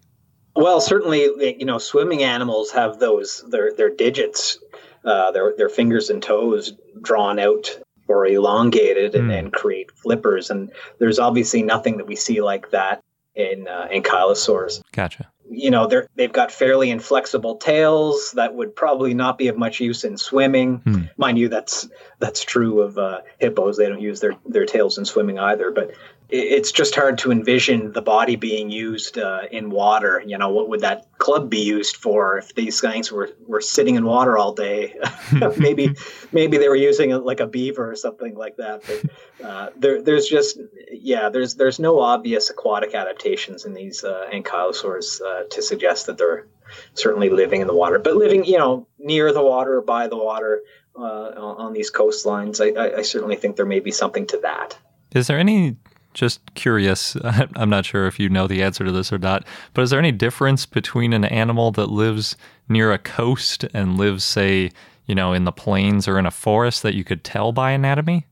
Well, certainly, you know, swimming animals have those their their digits, uh, their their fingers and toes drawn out or elongated and, Mm. and create flippers. And there's obviously nothing that we see like that in uh, ankylosaurs. Gotcha. You know, they're they've got fairly inflexible tails that would probably not be of much use in swimming. Hmm. Mind you, that's that's true of uh, hippos. They don't use their their tails in swimming either. But it's just hard to envision the body being used uh, in water. You know, what would that club be used for if these guys were, were sitting in water all day? *laughs* maybe *laughs* maybe they were using it like a beaver or something like that. But uh, there, there's just yeah, there's there's no obvious aquatic adaptations in these uh, ankylosaurs uh, to suggest that they're certainly living in the water, but living you know near the water or by the water. Uh, on, on these coastlines, I, I, I certainly think there may be something to that. Is there any, just curious, *laughs* I'm not sure if you know the answer to this or not, but is there any difference between an animal that lives near a coast and lives, say, you know, in the plains or in a forest that you could tell by anatomy?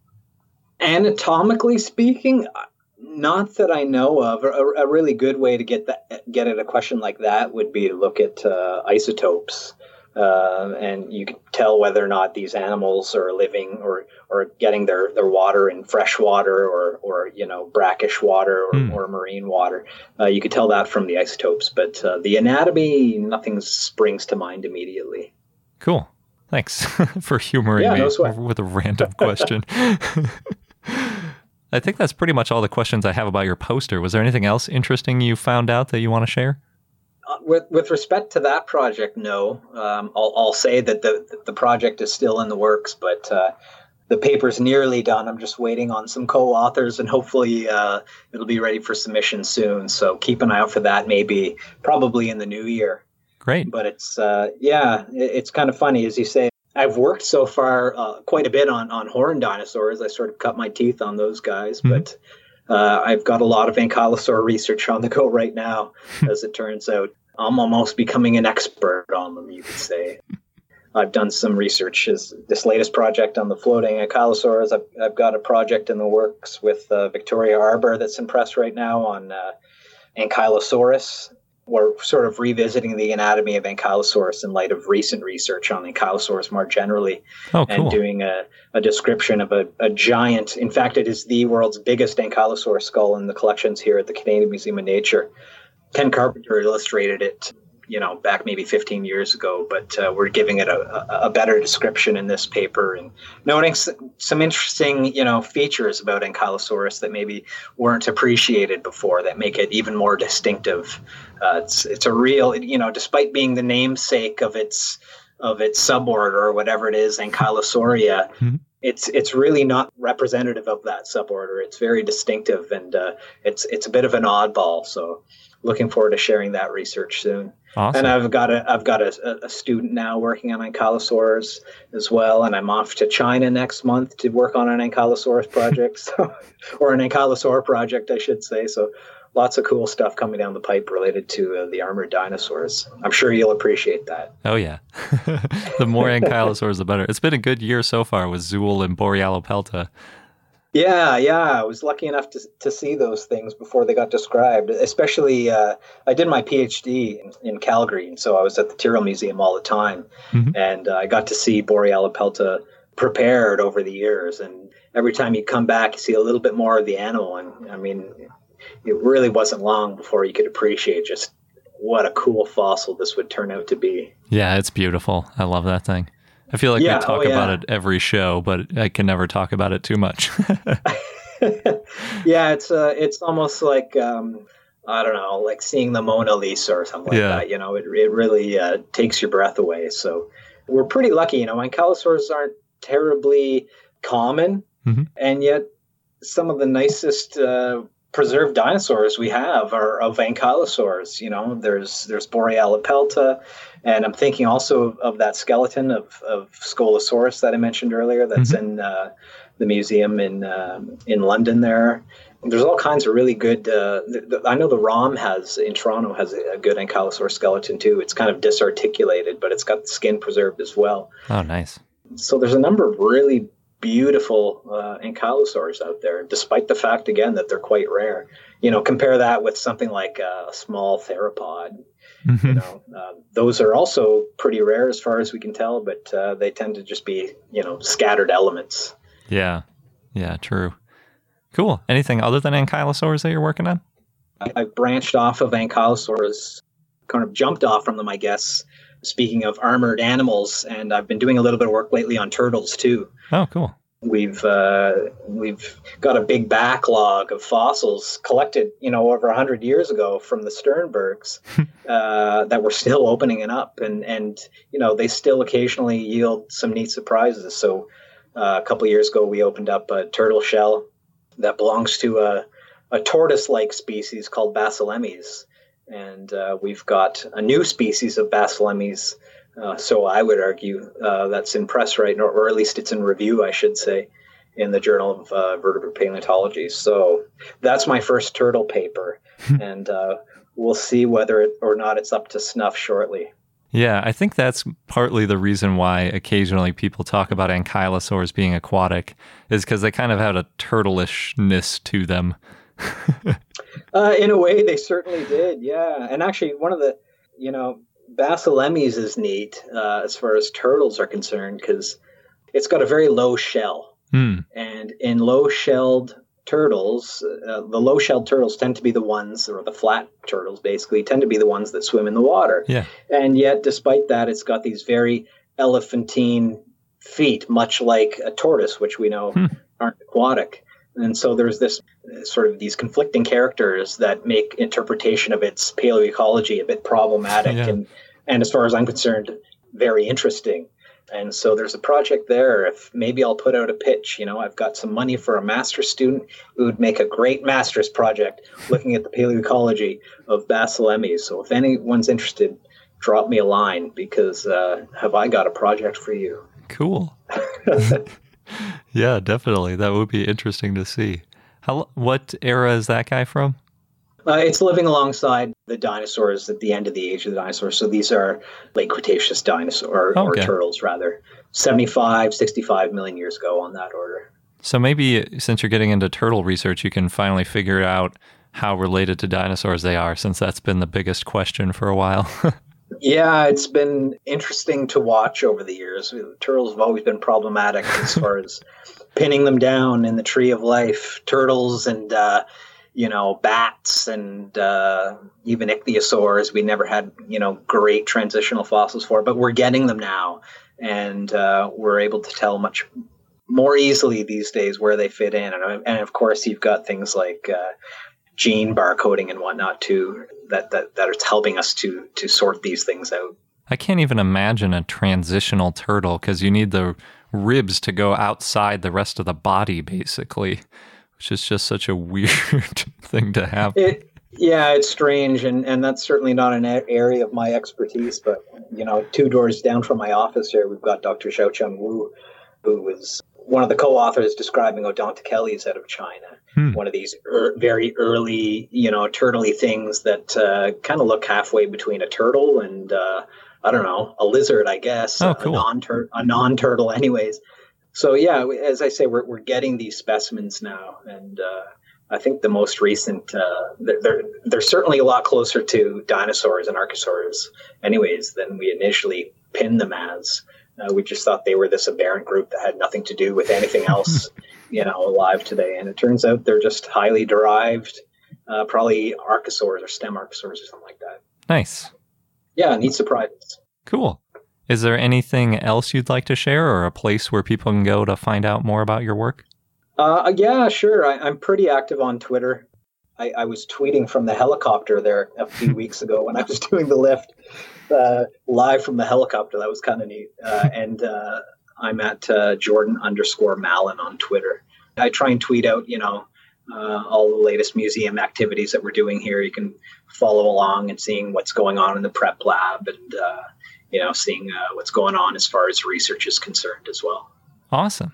Anatomically speaking, not that I know of. A, a really good way to get that get at a question like that would be to look at uh, isotopes, uh, and you can tell whether or not these animals are living or or getting their, their water in fresh water or or you know brackish water or, Hmm. or marine water. Uh, you could tell that from the isotopes, but uh, the anatomy, nothing springs to mind immediately. Cool. Thanks *laughs* for humoring Yeah, me no *laughs* with a random question. *laughs* I think that's pretty much all the questions I have about your poster. Was there anything else interesting you found out that you want to share? With with respect to that project, no. Um, I'll, I'll say that the the project is still in the works, but uh, the paper's nearly done. I'm just waiting on some co-authors, and hopefully uh, it'll be ready for submission soon. So keep an eye out for that. Maybe probably in the new year. Great. But it's uh, yeah, it, it's kind of funny as you say. I've worked so far uh, quite a bit on on horn dinosaurs. I sort of cut my teeth on those guys, Mhm. but Uh, I've got a lot of ankylosaur research on the go right now, *laughs* as it turns out. I'm almost becoming an expert on them, you could say. I've done some research. As this latest project on the floating ankylosaurs, I've, I've got a project in the works with uh, Victoria Arbour that's in press right now on uh, Ankylosaurus. We're sort of revisiting the anatomy of Ankylosaurus in light of recent research on Ankylosaurus more generally, Oh, cool. and doing a, a description of a, a giant. In fact, it is the world's biggest Ankylosaurus skull in the collections here at the Canadian Museum of Nature. Ken Carpenter illustrated it, you know, back maybe 15 years ago, but uh, we're giving it a, a, better description in this paper and noting some interesting, you know, features about Ankylosaurus that maybe weren't appreciated before that make it even more distinctive. Uh, it's it's a real, you know, despite being the namesake of its of its suborder or whatever it is, Ankylosauria. Mhm. It's it's really not representative of that suborder. It's very distinctive, and uh, it's it's a bit of an oddball. So, looking forward to sharing that research soon. awesome. And I've got a I've got a, a student now working on ankylosaurs as well, and I'm off to China next month to work on an ankylosaurus project, *laughs* so, or an ankylosaur project, I should say. So, lots of cool stuff coming down the pipe related to uh, the armored dinosaurs. I'm sure you'll appreciate that. Oh yeah, *laughs* the more *laughs* ankylosaurs, the better. It's been a good year so far with Zuul and Borealopelta. Yeah, yeah. I was lucky enough to, to see those things before they got described. Especially, uh, I did my PhD in, in Calgary, and so I was at the Tyrrell Museum all the time, Mhm. and uh, I got to see Borealopelta prepared over the years. And every time you come back, you see a little bit more of the animal. And I mean, it really wasn't long before you could appreciate just what a cool fossil this would turn out to be. Yeah, it's beautiful. I love that thing. I feel like Yeah, we talk oh, about yeah. it every show, but I can never talk about it too much. *laughs* yeah, it's uh, it's almost like um, I don't know, like seeing the Mona Lisa or something Yeah. like that. You know, it it really uh, takes your breath away. So we're pretty lucky. You know, ankylosaurs aren't terribly common, Mhm. and yet some of the nicest. Uh, preserved dinosaurs we have are of ankylosaurs you know there's there's borealopelta and i'm thinking also of, of that skeleton of, of scolosaurus that i mentioned earlier that's in uh, the museum in um, in london there. There's all kinds of really good uh, th- th- i know the rom has in toronto has a, a good ankylosaur skeleton too. It's kind of disarticulated but it's got the skin preserved as well. Oh, nice. so there's a number of really beautiful uh, ankylosaurs out there, despite the fact again that they're quite rare. You know, compare that with something like uh, a small theropod. You Mhm. know, uh, those are also pretty rare as far as we can tell, but uh, they tend to just be you know scattered elements. Yeah, yeah, true. Cool. Anything other than ankylosaurs that you're working on? I, I branched off of ankylosaurs, kind of jumped off from them, I guess. Speaking of armored animals, and I've been doing a little bit of work lately on turtles too. Oh, cool. we've uh, we've got a big backlog of fossils collected, you know, over hundred years ago from the Sternbergs *laughs* uh, that we're still opening it up, and and you know they still occasionally yield some neat surprises. So uh, a couple years ago, we opened up a turtle shell that belongs to a a tortoise-like species called Basilemys, and uh, we've got a new species of Basilemys uh, so I would argue uh, that's in press right now, or at least it's in review, I should say, in the Journal of uh, Vertebrate Paleontology. So that's my first turtle paper, *laughs* and uh, we'll see whether it or not it's up to snuff shortly. Yeah, I think that's partly the reason why occasionally people talk about ankylosaurs being aquatic, is because they kind of had a turtlishness to them. *laughs* Uh, in a way, they certainly did, yeah. And actually, one of the, you know, Basilemys is neat uh, as far as turtles are concerned because it's got a very low shell. Hmm. And in low shelled turtles, uh, the low shelled turtles tend to be the ones, or the flat turtles basically, tend to be the ones that swim in the water. Yeah. And yet, despite that, it's got these very elephantine feet, much like a tortoise, which we know Hmm. aren't aquatic. And so there's this uh, sort of these conflicting characters that make interpretation of its paleoecology a bit problematic Yeah. and, and as far as I'm concerned, very interesting. And so there's a project there. If maybe I'll put out a pitch, you know, I've got some money for a master's student who would make a great master's project looking at the paleoecology of Basilemys. So if anyone's interested, drop me a line because uh, have I got a project for you? Cool. *laughs* yeah, definitely. That would be interesting to see. How, what era is that guy from? Uh, it's living alongside the dinosaurs at the end of the age of the dinosaurs. So these are late Cretaceous dinosaurs, or, Okay. or turtles, rather. 75, 65 million years ago on that order. So maybe since you're getting into turtle research, you can finally figure out how related to dinosaurs they are, since that's been the biggest question for a while. *laughs* Yeah, it's been interesting to watch over the years. Turtles have always been problematic as far as *laughs* pinning them down in the tree of life. Turtles and uh, you know bats and uh, even ichthyosaurs. We never had you know great transitional fossils for, but we're getting them now, and uh, we're able to tell much more easily these days where they fit in. And, and of course, you've got things like uh, gene barcoding and whatnot too that that that are helping us to to sort these things out. I can't even imagine a transitional turtle because you need the ribs to go outside the rest of the body, basically, which is just such a *laughs* weird thing to have. It yeah, it's strange, and and that's certainly not an area of my expertise. But you know, two doors down from my office here, we've got Dr. Xiaochun Wu, who was one of the co-authors describing Odontochelys out of China. Hmm. One of these er, very early, you know, turtley things that uh, kind of look halfway between a turtle and uh, I don't know, a lizard, I guess. Oh, a- cool. A non a non-turtle, anyways. So yeah, as I say, we're we're getting these specimens now, and uh, I think the most recent uh, they're, they're they're certainly a lot closer to dinosaurs and archosaurs, anyways, than we initially pinned them as. Uh, we just thought they were this aberrant group that had nothing to do with anything else, *laughs* you know, alive today. And it turns out they're just highly derived, uh, probably archosaurs or stem archosaurs or something like that. Nice. Yeah, neat surprises. Cool. Is there anything else you'd like to share or a place where people can go to find out more about your work? Uh, yeah, sure. I, I'm pretty active on Twitter. I, I was tweeting from the helicopter there a few *laughs* weeks ago when I was doing the lift uh, live from the helicopter. That was kind of neat. Uh, *laughs* and uh, I'm at uh, Jordan underscore Mallon on Twitter. I try and tweet out, you know, uh, all the latest museum activities that we're doing here. You can follow along and seeing what's going on in the prep lab and, uh, you know, seeing uh, what's going on as far as research is concerned as well. Awesome.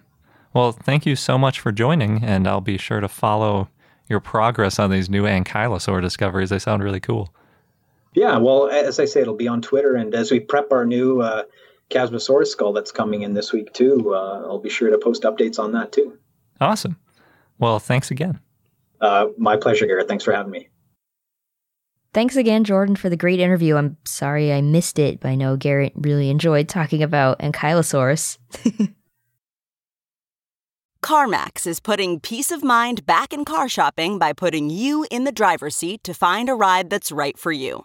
Well, thank you so much for joining, and I'll be sure to follow your progress on these new ankylosaur discoveries. They sound really cool. Yeah, well, as I say, it'll be on Twitter, and as we prep our new uh, Chasmosaurus skull that's coming in this week too, uh, I'll be sure to post updates on that too. Awesome. Well, thanks again. Uh, my pleasure, Garrett. Thanks for having me. Thanks again, Jordan, for the great interview. I'm sorry I missed it, but I know Garrett really enjoyed talking about Ankylosaurus. *laughs* CarMax is putting peace of mind back in car shopping by putting you in the driver's seat to find a ride that's right for you.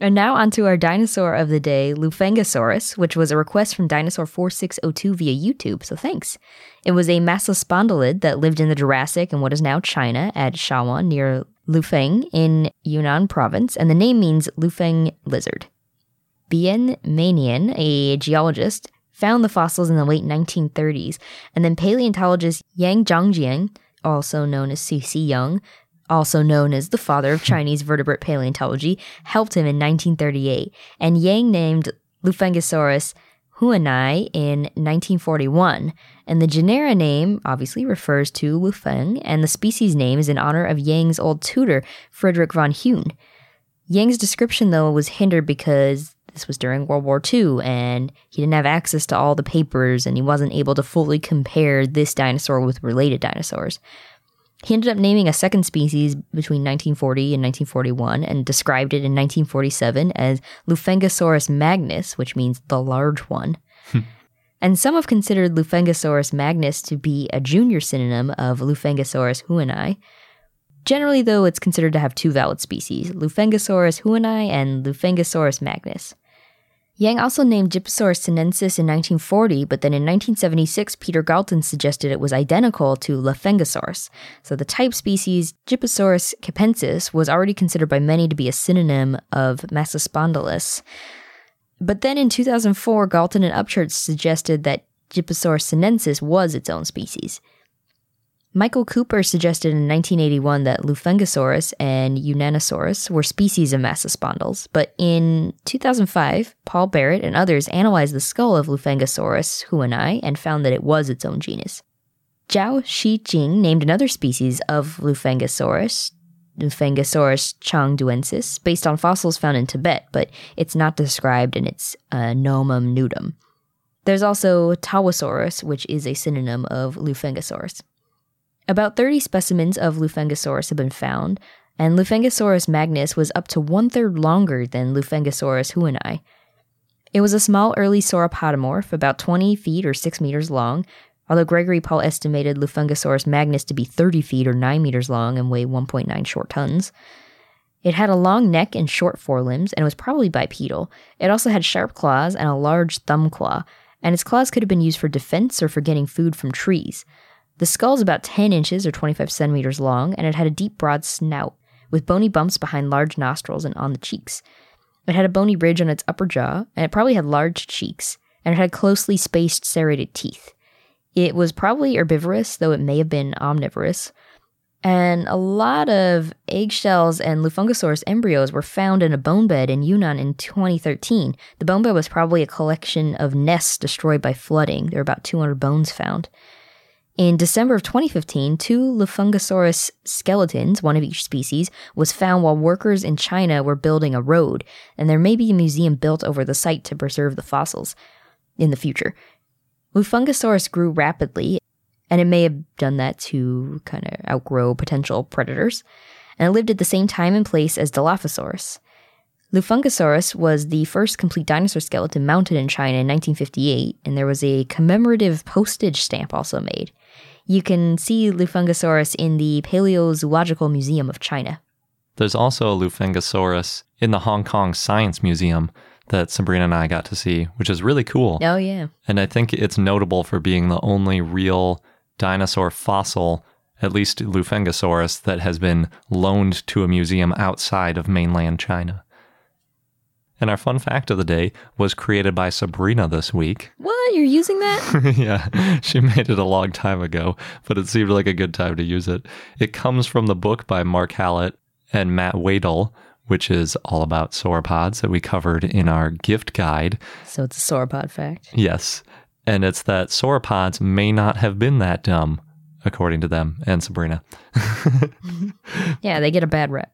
And now onto our dinosaur of the day, Lufengosaurus, which was a request from Dinosaur 4602 via YouTube, so thanks. It was a massospondylid that lived in the Jurassic in what is now China at Shawan near Lufeng in Yunnan province, and the name means Lufeng lizard. Bian Meinian, a geologist, found the fossils in the late 1930s, and then paleontologist Yang Zhongjian, also known as C.C. Young, also known as the father of Chinese vertebrate paleontology, helped him in 1938, and Yang named Lufengosaurus huenei in 1941. And the genera name obviously refers to Lufeng, and the species name is in honor of Yang's old tutor, Frederick von Huene. Yang's description, though, was hindered because this was during World War II and he didn't have access to all the papers and he wasn't able to fully compare this dinosaur with related dinosaurs. He ended up naming a second species between 1940 and 1941 and described it in 1947 as Lufengosaurus magnus, which means the large one. Hmm. and some have considered Lufengosaurus magnus to be a junior synonym of Lufengosaurus huenei. Generally, though, it's considered to have two valid species, Lufengosaurus huenei and Lufengosaurus magnus. Yang also named Gyposaurus sinensis in 1940, but then in 1976, Peter Galton suggested it was identical to Lufengosaurus. So the type species Gyposaurus capensis was already considered by many to be a synonym of Massospondylus. But then in 2004, Galton and Upchurch suggested that Gyposaurus sinensis was its own species. Michael Cooper suggested in 1981 that Lufengosaurus and Yunnanosaurus were species of Massospondylus, but in 2005, Paul Barrett and others analyzed the skull of Lufengosaurus huenei and found that it was its own genus. Zhao Xijin named another species of Lufengosaurus, Lufengosaurus changduensis, based on fossils found in Tibet, but it's not described in its uh, nomen nudum. There's also Tawasaurus, which is a synonym of Lufengosaurus. About 30 specimens of Lufengosaurus have been found, and Lufengosaurus magnus was up to one third longer than Lufengosaurus huenei. It was a small early sauropodomorph, about 20 feet or 6 meters long, although Gregory Paul estimated Lufengosaurus magnus to be 30 feet or 9 meters long and weigh 1.9 short tons. It had a long neck and short forelimbs and was probably bipedal. It also had sharp claws and a large thumb claw, and its claws could have been used for defense or for getting food from trees. The skull is about 10 inches or 25 centimeters long, and it had a deep, broad snout, with bony bumps behind large nostrils and on the cheeks. It had a bony ridge on its upper jaw, and it probably had large cheeks, and it had closely spaced serrated teeth. It was probably herbivorous, though it may have been omnivorous. And a lot of eggshells and Lufengosaurus embryos were found in a bone bed in Yunnan in 2013. The bone bed was probably a collection of nests destroyed by flooding. There were about 200 bones found. In December of 2015, two Lufengosaurus skeletons, one of each species, was found while workers in China were building a road, and there may be a museum built over the site to preserve the fossils in the future. Lufengosaurus grew rapidly, and it may have done that to kind of outgrow potential predators, and it lived at the same time and place as Dilophosaurus. Lufengosaurus was the first complete dinosaur skeleton mounted in China in 1958, and there was a commemorative postage stamp also made. You can see Lufengosaurus in the Paleozoological Museum of China. There's also a Lufengosaurus in the Hong Kong Science Museum that Sabrina and I got to see, which is really cool. Oh, yeah. And I think it's notable for being the only real dinosaur fossil, at least Lufengosaurus, that has been loaned to a museum outside of mainland China. And our fun fact of the day was created by Sabrina this week. What? You're using that? *laughs* yeah, she made it a long time ago, but it seemed like a good time to use it. It comes from the book by Mark Hallett and Matt Wedel, which is all about sauropods that we covered in our gift guide. so it's a sauropod fact. Yes. And it's that sauropods may not have been that dumb, according to them and Sabrina. *laughs* Yeah, they get a bad rep.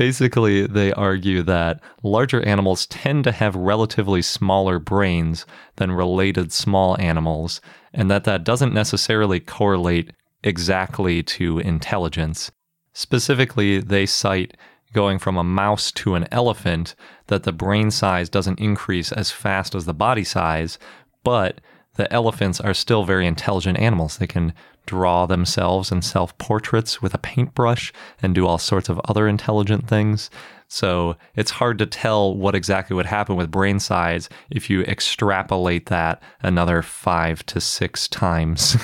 Basically, they argue that larger animals tend to have relatively smaller brains than related small animals, and that that doesn't necessarily correlate exactly to intelligence. Specifically, they cite going from a mouse to an elephant that the brain size doesn't increase as fast as the body size, but the elephants are still very intelligent animals. They can draw themselves and self portraits with a paintbrush and do all sorts of other intelligent things. So it's hard to tell what exactly would happen with brain size if you extrapolate that another five to six times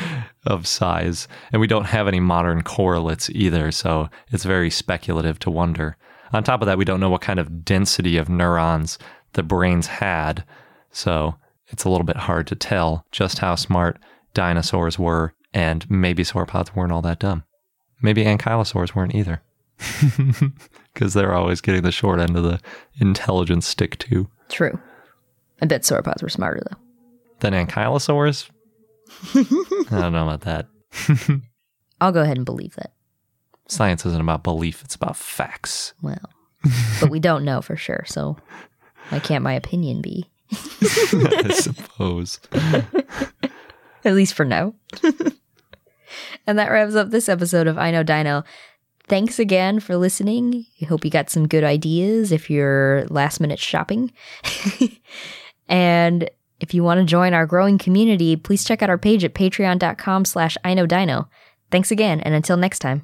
*laughs* of size. And we don't have any modern correlates either, so it's very speculative to wonder. On top of that, we don't know what kind of density of neurons the brains had, so it's a little bit hard to tell just how smart dinosaurs were, and maybe sauropods weren't all that dumb. Maybe ankylosaurs weren't either. *laughs* Because they're always getting the short end of the intelligence stick, too. True. I bet sauropods were smarter, though. Than ankylosaurs? I don't know about that. *laughs* I'll go ahead and believe that. Science isn't about belief, it's about facts. Well, but we don't know for sure, so why can't my opinion be? *laughs* I suppose. At least for now. And that wraps up this episode of I Know Dino. Thanks again for listening. I hope you got some good ideas if you're last minute shopping. *laughs* and if you want to join our growing community, please check out our page at patreon.com slash I Know Dino. Thanks again, and until next time.